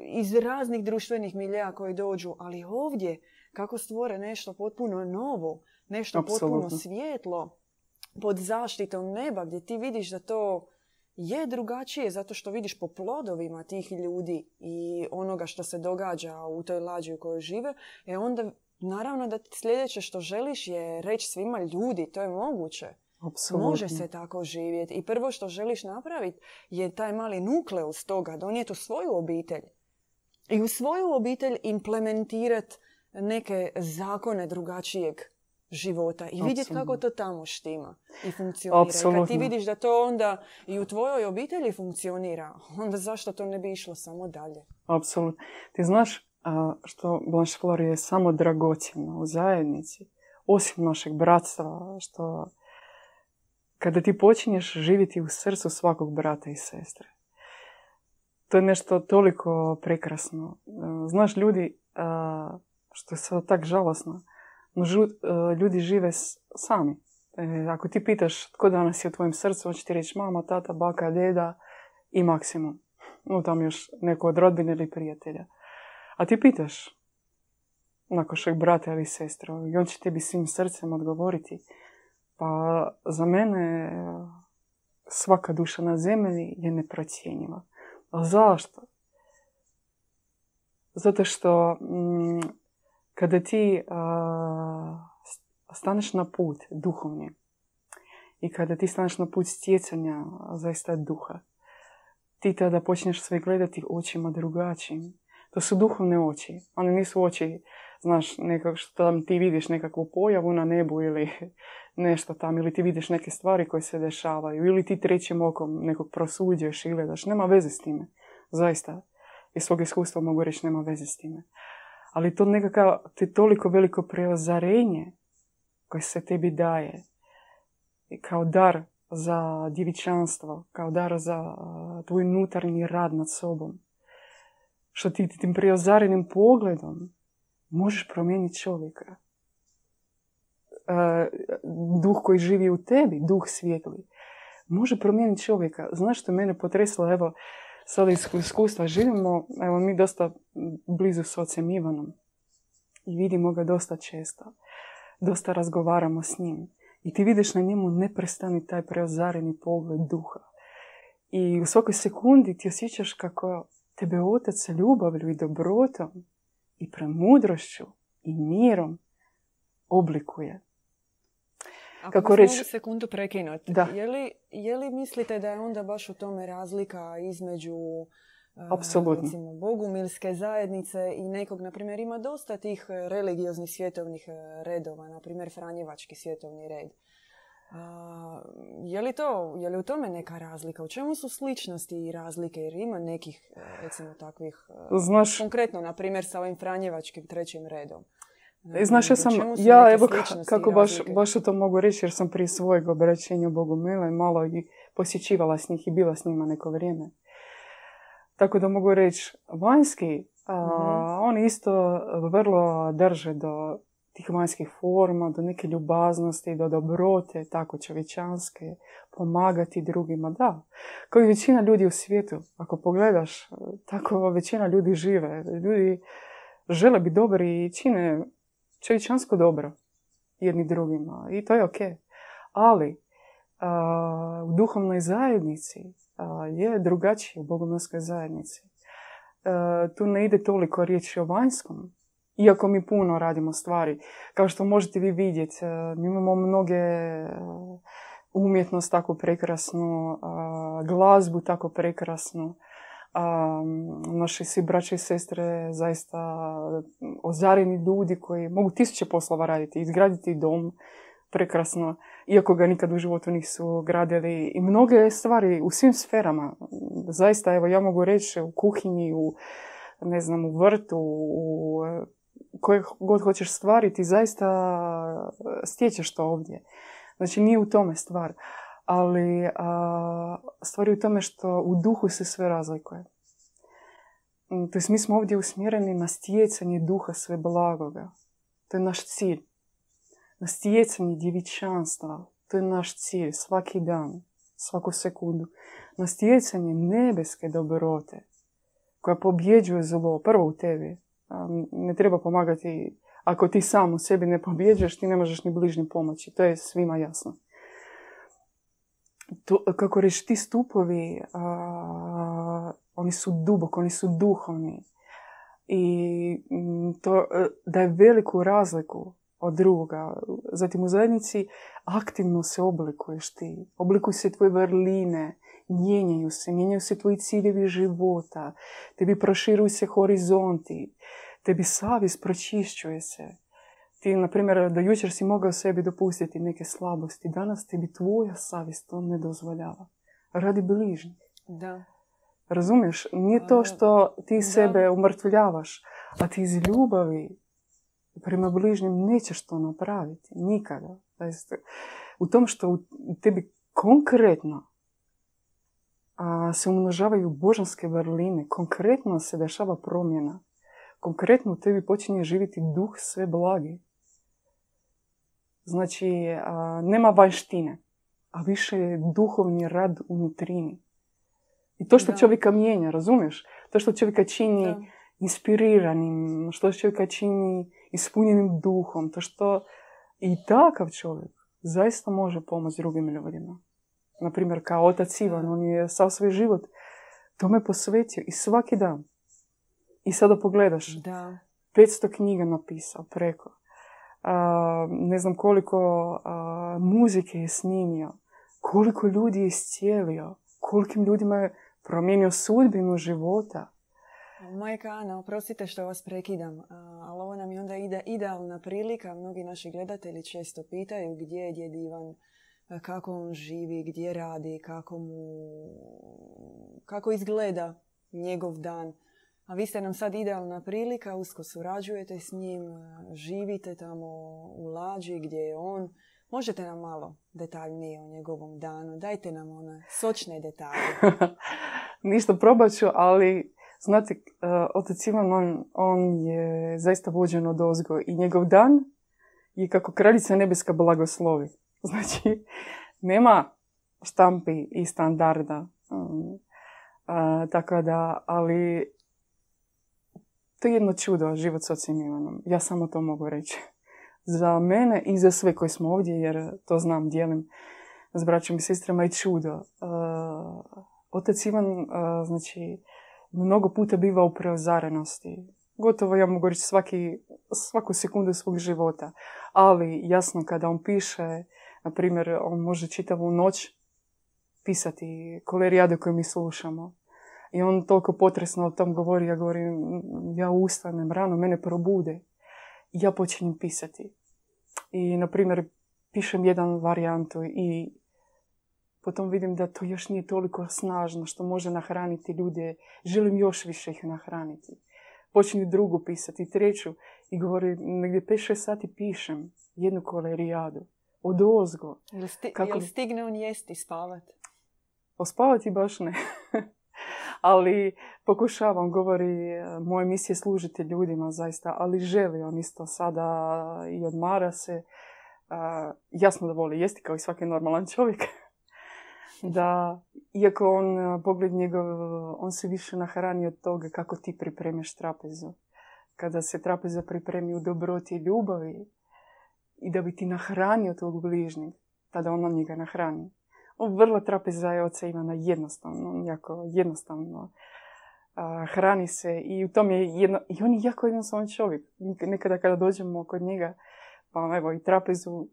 iz raznih društvenih miljeja koji dođu, ali ovdje kako stvore nešto potpuno novo, nešto potpuno Apsolutno. svijetlo pod zaštitom neba gdje ti vidiš da to je drugačije zato što vidiš po plodovima tih ljudi i onoga što se događa u toj lađi u kojoj žive, e onda naravno da sljedeće što želiš je reći svima ljudi, to je moguće. Apsolutno. Može se tako živjeti. I prvo što želiš napraviti je taj mali nukleus toga donijeti u svoju obitelj. I u svoju obitelj implementirati neke zakone drugačijeg života i vidjeti kako to tamo štima i funkcionira. I kad ti vidiš da to onda i u tvojoj obitelji funkcionira, onda zašto to ne bi išlo samo dalje? Apsolutno. Ti znaš što Blanche je samo dragocjeno u zajednici, osim našeg bratstva, što kada ti počinješ živjeti u srcu svakog brata i sestre. To je nešto toliko prekrasno. Znaš, ljudi, što je sad tak žalosno, no ljudi žive sami. Ako ti pitaš tko danas je u tvojem srcu, on će ti reći mama, tata, baka, deda i maksimum. No, tam još neko od rodbine ili prijatelja. A ti pitaš nakošeg brata ili sestru i on će tebi svim srcem odgovoriti. Pa za mene svaka duša na zemlji je neprocjenjiva. A zašto? Zato što mm, kada ti a, staneš na put duhovni i kada ti staneš na put stjecanja zaista duha, ti tada počneš sve gledati očima drugačijim. To su duhovne oči. One nisu oči, znaš, nekako što tam ti vidiš nekakvu pojavu na nebu ili nešto tam, ili ti vidiš neke stvari koje se dešavaju, ili ti trećim okom nekog prosuđuješ i gledaš. Nema veze s time. Zaista. Iz svog iskustva mogu reći nema veze s time. Ali to nekakav, ti toliko veliko preozarenje koje se tebi daje kao dar za djevičanstvo, kao dar za tvoj unutarnji rad nad sobom. Što ti tim preozarenim pogledom možeš promijeniti čovjeka. Duh koji živi u tebi, duh svijetli, može promijeniti čovjeka. Znaš što mene potreslo, evo, sada iz iskustva živimo, evo mi dosta blizu s ocem Ivanom i vidimo ga dosta često. Dosta razgovaramo s njim. I ti vidiš na njemu neprestani taj preozareni pogled duha. I u svakoj sekundi ti osjećaš kako tebe otac ljubavlju i dobrotom i premudrošću i mirom oblikuje. Ako Kako reći... sekundu prekinuti, da. Je, li, je li mislite da je onda baš u tome razlika između Apsolutno. recimo bogumilske zajednice i nekog, na primjer, ima dosta tih religioznih svjetovnih redova, na primjer Franjevački svjetovni red. Je li to, je li u tome neka razlika? U čemu su sličnosti i razlike? Jer ima nekih, recimo, takvih, Znaš, konkretno, na primjer, sa ovim Franjevačkim trećim redom. E, znaš, ja sam, ja evo kako baš, baš to mogu reći jer sam prije svojeg obraćenja Bogu Mile malo i posjećivala s njih i bila s njima neko vrijeme. Tako da mogu reći, vanjski, a, mhm. oni isto vrlo drže do tih vanjskih forma, do neke ljubaznosti, do dobrote, tako čovječanske, pomagati drugima, da. Kao i većina ljudi u svijetu, ako pogledaš, tako većina ljudi žive. Ljudi žele biti dobri i čine čovječansko dobro jedni drugima i to je ok. Ali u duhovnoj zajednici je drugačije u bogomilskoj zajednici. tu ne ide toliko riječi o vanjskom, iako mi puno radimo stvari. Kao što možete vi vidjeti, mi imamo mnoge umjetnost tako prekrasnu, glazbu tako prekrasnu. Naši svi braće i sestre zaista ozareni ljudi koji mogu tisuće poslova raditi, izgraditi dom prekrasno, iako ga nikad u životu nisu gradili. I mnoge stvari u svim sferama. Zaista, evo, ja mogu reći u kuhinji, u, ne znam, u vrtu, u koje god hoćeš stvariti, zaista stječeš to ovdje. Znači, nije u tome stvar. Ali a, stvar je u tome što u duhu se sve razlikuje. Mm, to mi smo ovdje usmjereni na stjecanje duha sve blagoga. To je naš cilj. Na stjecanje djevičanstva. To je naš cilj svaki dan, svaku sekundu. Na stjecanje nebeske dobrote koja pobjeđuje zlo prvo u tebi. Ne treba pomagati ako ti sam u sebi ne pobjeđuješ, ti ne možeš ni bližnjim pomoći. To je svima jasno. To, kako reći, ti stupovi oni su duboko, oni su duhovni. I to e, daje veliku razliku od drugoga. Zatim u zajednici aktivno se oblikuješ ti. Oblikuju se tvoje vrline, mijenjaju se, mijenjaju se tvoji ciljevi života, tebi proširuju se horizonti, tebi savjest pročišćuje se. Ti, na primjer, do jučer si mogao sebi dopustiti neke slabosti. Danas tebi tvoja savjest to ne dozvoljava. Radi bližnjih. Da. Razumiješ? Nije to što ti sebe umrtvljavaš, a ti iz ljubavi prema bližnjim nećeš to napraviti. Nikada. U tom što u tebi konkretno se umnožavaju božanske vrline, konkretno se dešava promjena. Konkretno u tebi počinje živjeti duh sve blagi. Znači, nema vanštine, a više je duhovni rad unutrini. I to što čovjeka mijenja, razumiješ? To što čovjeka čini inspiriranim, što čovjeka čini ispunjenim duhom, to što i takav čovjek zaista može pomoći drugim ljudima. Naprimjer, kao otac Ivan, on je sav svoj život tome posvetio i svaki dan. I sada pogledaš, da. 500 knjiga napisao preko. ne znam koliko muzike je snimio, koliko ljudi je iscijelio, kolikim ljudima je promijenio sudbinu života. Majka Ana, oprostite što vas prekidam, ali ovo nam je onda ide idealna prilika. Mnogi naši gledatelji često pitaju gdje je djed Ivan, kako on živi, gdje radi, kako mu, kako izgleda njegov dan. A vi ste nam sad idealna prilika, usko surađujete s njim, živite tamo u Lađi gdje je on. Možete nam malo detaljnije o njegovom danu? Dajte nam one sočne detalje. Ništa probat ću, ali znate, e, otac Ivan, on, on je zaista vođen od ozgo i njegov dan je kako kraljica nebeska blagoslovi. Znači, nema štampi i standarda. Um, tako da, ali to je jedno čudo, život s ocem Ivanom. Ja samo to mogu reći. Za mene i za sve koji smo ovdje, jer to znam, dijelim s braćom i sestrama i čudo. otac Ivan, znači, mnogo puta biva u preozarenosti. Gotovo, ja mogu reći, svaki, svaku sekundu svog života. Ali, jasno, kada on piše, na primjer, on može čitavu noć pisati kolerijade koje mi slušamo. I on toliko potresno o tom govori, ja govorim, ja ustanem rano, mene probude. I ja počinjem pisati. I, na primjer, pišem jedan varijantu i potom vidim da to još nije toliko snažno što može nahraniti ljude. Želim još više ih nahraniti. Počinjem drugu pisati, treću i govori, negdje 5-6 sati pišem jednu kolerijadu. Od ozgo. Jel, Kako... stigne on jesti, spavati? Ospavati baš ne. ali pokušavam, govori, moja misija je služiti ljudima zaista, ali želi on isto sada i odmara se. jasno da voli jesti kao i svaki normalan čovjek. da, iako on, pogled njegov, on se više nahrani od toga kako ti pripremiš trapezu. Kada se trapeza pripremi u dobroti i ljubavi i da bi ti nahranio tog bližnjeg, tada on njega nahrani vrlo trapeza je oca Ivana jednostavno, jako jednostavno hrani se i u tom je jedno, i on je jako jednostavan čovjek. Nekada kada dođemo kod njega, pa evo i trapezu,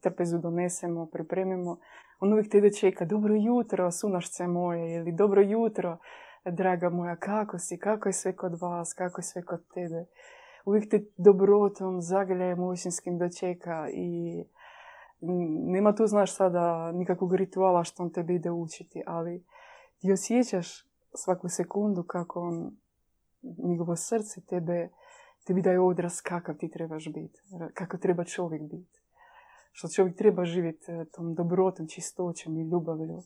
trapezu donesemo, pripremimo, on uvijek te čeka, dobro jutro, sunašce moje, ili dobro jutro, draga moja, kako si, kako je sve kod vas, kako je sve kod tebe. Uvijek te dobrotom, zagrljajem usinskim dočeka i nema tu, znaš, sada nikakvog rituala što on tebi ide učiti, ali ti osjećaš svaku sekundu kako on, njegovo srce tebe, tebi daje odraz kakav ti trebaš biti, kako treba čovjek biti. Što čovjek treba živjeti e, tom dobrotom, čistoćom i ljubavlju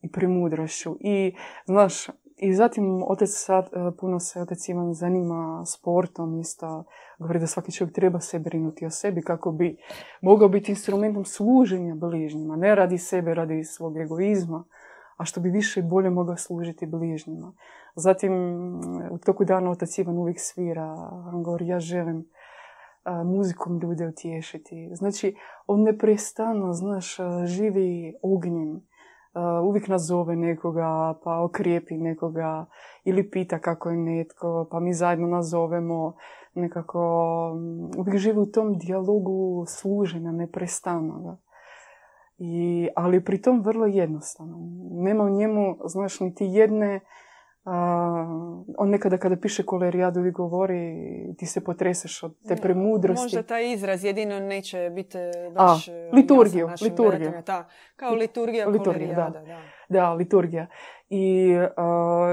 i premudrošću. I, znaš, i zatim otec sad, e, puno se otec Ivan zanima sportom isto. Govori da svaki čovjek treba se brinuti o sebi kako bi mogao biti instrumentom služenja bližnjima. Ne radi sebe, radi svog egoizma, a što bi više i bolje mogao služiti bližnjima. Zatim u toku dana otac Ivan uvijek svira. On govori ja želim muzikom ljude utješiti. Znači, on neprestano, znaš, živi ognjem uvijek nazove nekoga, pa okrijepi nekoga ili pita kako je netko, pa mi zajedno nazovemo nekako, mm, uvijek živi u tom dijalogu služenja neprestanoga. I, ali pritom vrlo jednostavno. Nema u njemu, znaš, niti jedne on nekada kada piše kolerijadu i govori ti se potreseš od te premudrosti. Možda taj izraz jedino neće biti baš A, e, liturgiju, liturgiju. Ta, kao liturgija, liturgija kolerijada. Da. da. liturgija. I,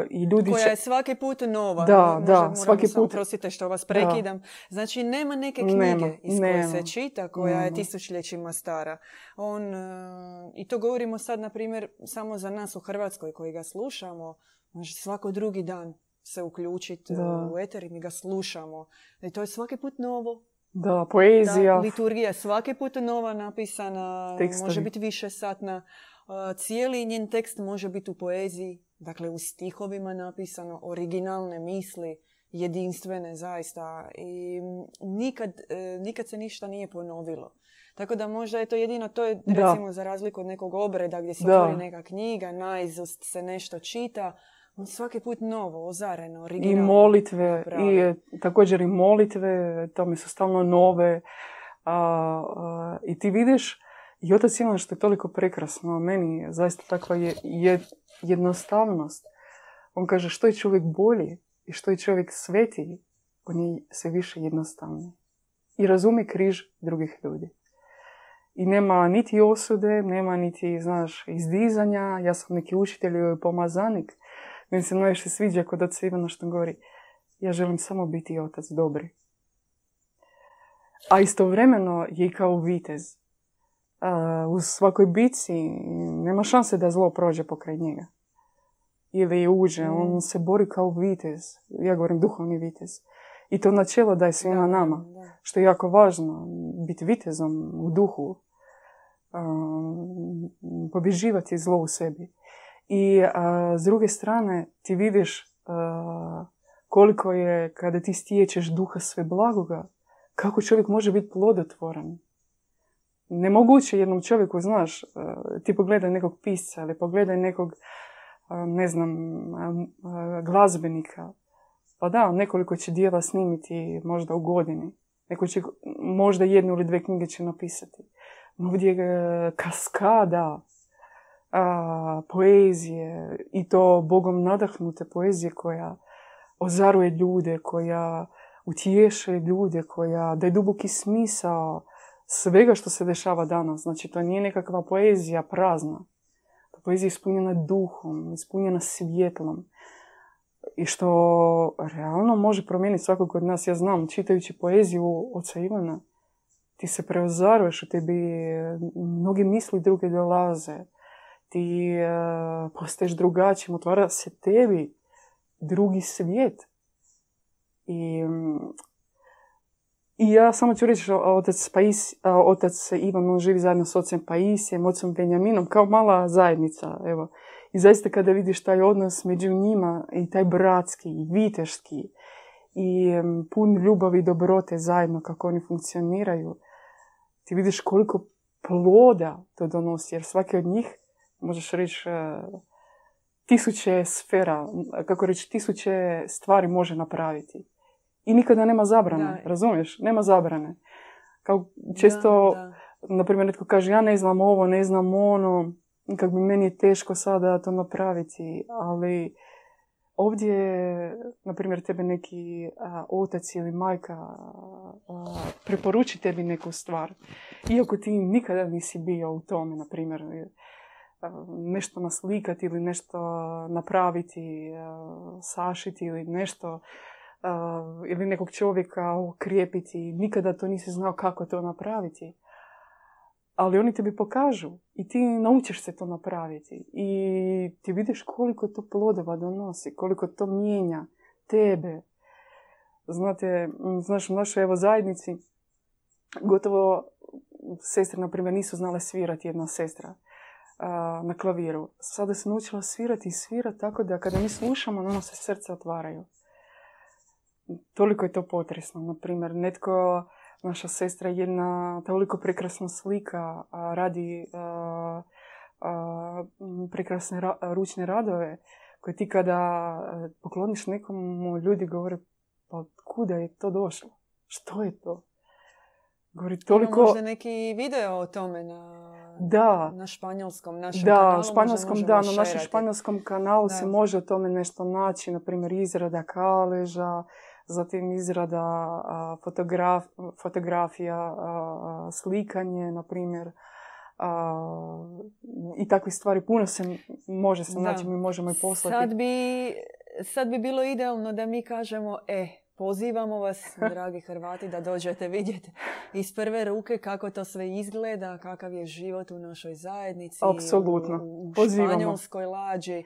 i ljudi Koja je svaki put nova. Da, da, svaki put. Prosite što vas prekidam. Znači, nema neke knjige iz koje se čita, koja je tisućljećima stara. On, e, I to govorimo sad, na primjer, samo za nas u Hrvatskoj koji ga slušamo Znači svako drugi dan se uključiti u eter i mi ga slušamo. I to je svaki put novo. Da, poezija. Da, liturgija svaki put nova napisana, može biti više satna. Cijeli njen tekst može biti u poeziji, dakle u stihovima napisano, originalne misli, jedinstvene zaista. I nikad, e, nikad se ništa nije ponovilo. Tako da možda je to jedino, to je recimo za razliku od nekog obreda gdje se otvori neka knjiga, naizust se nešto čita, Svaki put novo, ozareno, originalno. I molitve, i također i molitve, tome su stalno nove. A, I ti vidiš, i otac Ivan što je toliko prekrasno, meni zaista takva je, je jednostavnost. On kaže što je čovjek bolji i što je čovjek svetiji, on je sve više jednostavniji. I razumi križ drugih ljudi. I nema niti osude, nema niti, znaš, izdizanja. Ja sam neki učitelj i pomazanik. Meni se najviše sviđa kod oca Ivana što govori ja želim samo biti otac dobri. A istovremeno je i kao vitez. u svakoj bici nema šanse da zlo prođe pokraj njega. Ili uđe, mm. on se bori kao vitez. Ja govorim duhovni vitez. I to načelo da je svima nama. Što je jako važno. Biti vitezom u duhu. pobježivati zlo u sebi. I s druge strane ti vidiš koliko je kada ti stječeš duha sve blagoga, kako čovjek može biti plodotvoran. Nemoguće jednom čovjeku, znaš, ti pogledaj nekog pisca ili pogledaj nekog, ne znam, glazbenika. Pa da, nekoliko će dijela snimiti možda u godini. Neko će, možda jednu ili dve knjige će napisati. Ovdje je kaskada a, poezije i to Bogom nadahnute poezije koja ozaruje ljude, koja utješe ljude, koja daje duboki smisao svega što se dešava danas. Znači, to nije nekakva poezija prazna. To poezija ispunjena duhom, ispunjena svjetlom. I što realno može promijeniti svakog od nas. Ja znam, čitajući poeziju oca Ivana, ti se preozaruješ, u tebi mnogi misli druge dolaze ti uh, postaješ drugačijim, otvara se tebi drugi svijet. I, i ja samo ću reći, otac, Pais, otac Ivan, on živi zajedno s ocem Paisijem, ocem Benjaminom, kao mala zajednica. Evo. I zaista kada vidiš taj odnos među njima i taj bratski i viteški i pun ljubavi i dobrote zajedno kako oni funkcioniraju, ti vidiš koliko ploda to donosi, jer svaki od njih možeš reći, e, tisuće sfera, kako reći, tisuće stvari može napraviti. I nikada nema zabrane, razumiješ? Nema zabrane. Kao često, na primjer, netko kaže, ja ne znam ovo, ne znam ono, kako bi meni je teško sada to napraviti, ali ovdje, na primjer, tebe neki otac ili majka a, preporuči tebi neku stvar. Iako ti nikada nisi bio u tome, na primjer, nešto naslikati ili nešto napraviti, sašiti ili nešto ili nekog čovjeka okrijepiti. Nikada to nisi znao kako to napraviti. Ali oni tebi pokažu i ti naučiš se to napraviti. I ti vidiš koliko to plodova donosi, koliko to mijenja tebe. Znate, znaš, u našoj evo zajednici gotovo sestre, na primjer, nisu znale svirati jedna sestra na klaviru. Sada se naučila svirati i svirati tako da kada mi slušamo, nama se srce otvaraju. Toliko je to potresno. Naprimjer, netko, naša sestra jedna toliko prekrasna slika, radi prekrasne ručne radove koje ti kada pokloniš nekomu, ljudi govore pa kuda je to došlo? Što je to? Govori toliko... možda neki video o tome na da. Na španjolskom našem da, kanalu. španjolskom, da, na našem španjolskom kanalu se može o tome nešto naći, na primjer izrada kaleža, zatim izrada fotograf, fotografija, slikanje, na primjer. I takve stvari puno se može se naći, mi možemo i poslati. Sad bi, sad bi bilo idealno da mi kažemo, e, Pozivamo vas, dragi Hrvati, da dođete vidjeti iz prve ruke kako to sve izgleda, kakav je život u našoj zajednici. Apsolutno. U, u španjolskoj lađi.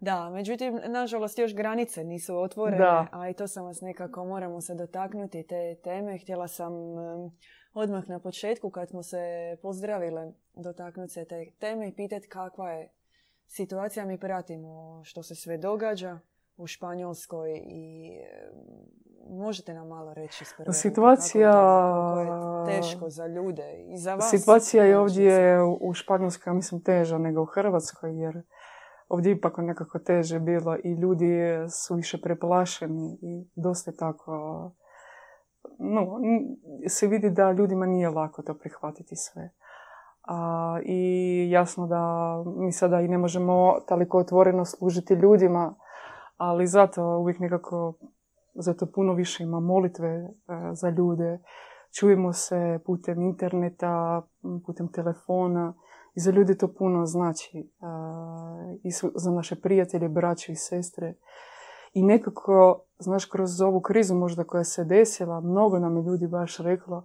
Da, međutim, nažalost, još granice nisu otvorene, a i to sam vas nekako, moramo se dotaknuti te teme. Htjela sam odmah na početku, kad smo se pozdravile, dotaknuti se te teme i pitati kakva je situacija. Mi pratimo što se sve događa u Španjolskoj i možete nam malo reći s Situacija... Kako je teško za ljude i za vas. Situacija je ovdje u Španjolskoj, mislim, teža nego u Hrvatskoj, jer ovdje ipak nekako teže bilo i ljudi su više preplašeni i dosta tako no, se vidi da ljudima nije lako to prihvatiti sve. A, I jasno da mi sada i ne možemo toliko otvoreno služiti ljudima, ali zato uvijek nekako, zato puno više ima molitve e, za ljude. Čujemo se putem interneta, putem telefona i za ljude to puno znači. E, I za naše prijatelje, braće i sestre. I nekako, znaš, kroz ovu krizu možda koja se desila, mnogo nam je ljudi baš reklo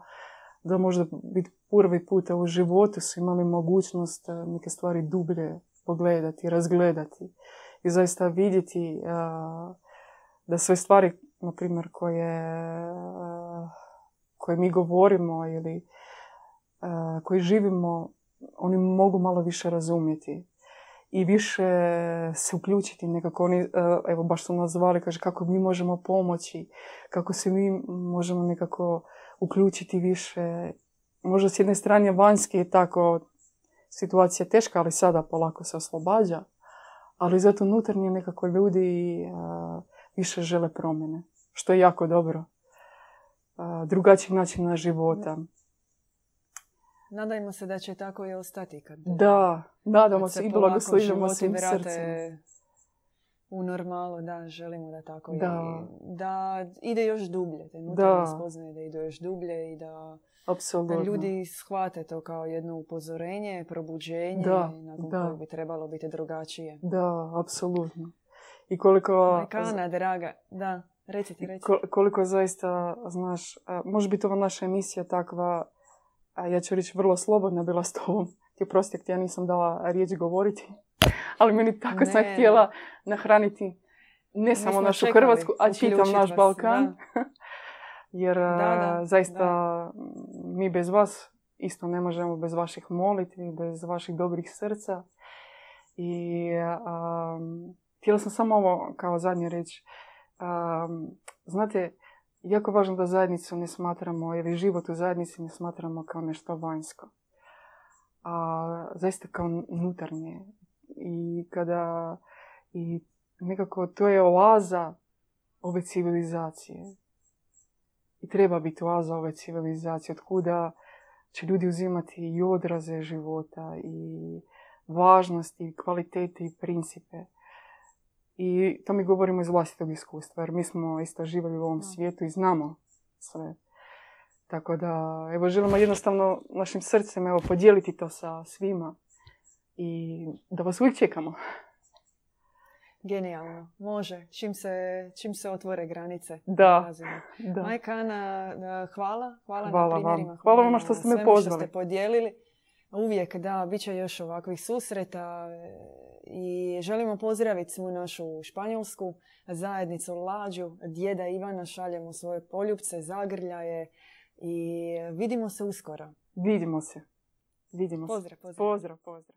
da možda biti prvi puta u životu su imali mogućnost e, neke stvari dublje pogledati, razgledati i zaista vidjeti e, da sve stvari, na primjer, koje, e, koje mi govorimo ili koji živimo, oni mogu malo više razumjeti i više se uključiti nekako. Oni, evo, baš su nazvali, kaže, kako mi možemo pomoći, kako se mi možemo nekako uključiti više. Možda s jedne strane vanjski je tako situacija teška, ali sada polako se oslobađa. Ali zato unutarnje nekako ljudi više žele promjene, što je jako dobro. Uh, drugačiji način na života. Nadajmo se da će tako i ostati. Kad, da, nadamo se i blagoslovimo svim srcem. U normalu, da, želimo da tako da. da ide još dublje, te da. spoznaje da ide još dublje i da, da ljudi shvate to kao jedno upozorenje, probuđenje da. nakon da. kojeg bi trebalo biti drugačije. Da, apsolutno. I koliko... Majkana, draga, da, recite, recite. Koliko zaista, znaš, može biti ova naša emisija takva, ja ću reći vrlo slobodna bila s tobom. Ti oprosti, ja nisam dala riječ govoriti ali meni tako sam htjela nahraniti ne samo našu Hrvatsku, a čitam naš Balkan. Jer da, zaista mi bez vas isto ne možemo bez vaših molitvi, bez vaših dobrih srca. I htjela sam samo ovo kao zadnje reći. znate, jako važno da zajednicu ne smatramo, ili život u zajednici ne smatramo kao nešto vanjsko. A zaista kao unutarnje, i kada i nekako to je oaza ove civilizacije. I treba biti oaza ove civilizacije, od kuda će ljudi uzimati i odraze života i važnosti, i kvalitete i principe. I to mi govorimo iz vlastitog iskustva, jer mi smo isto živjeli u ovom svijetu i znamo sve. Tako da, evo, želimo jednostavno našim srcem evo, podijeliti to sa svima i da vas uvijek čekamo. Genijalno, može. Čim se, čim se otvore granice. Da. da. Majka Ana, hvala. Hvala, hvala na primjerima. Vam. Hvala vam što ste me pozvali. što ste podijelili. Uvijek, da, bit će još ovakvih susreta i želimo pozdraviti svu našu španjolsku zajednicu Lađu, djeda Ivana, šaljemo svoje poljubce, zagrljaje i vidimo se uskoro. Vidimo se. Vidimo pozdrav, se. Pozdrav, pozdrav. pozdrav.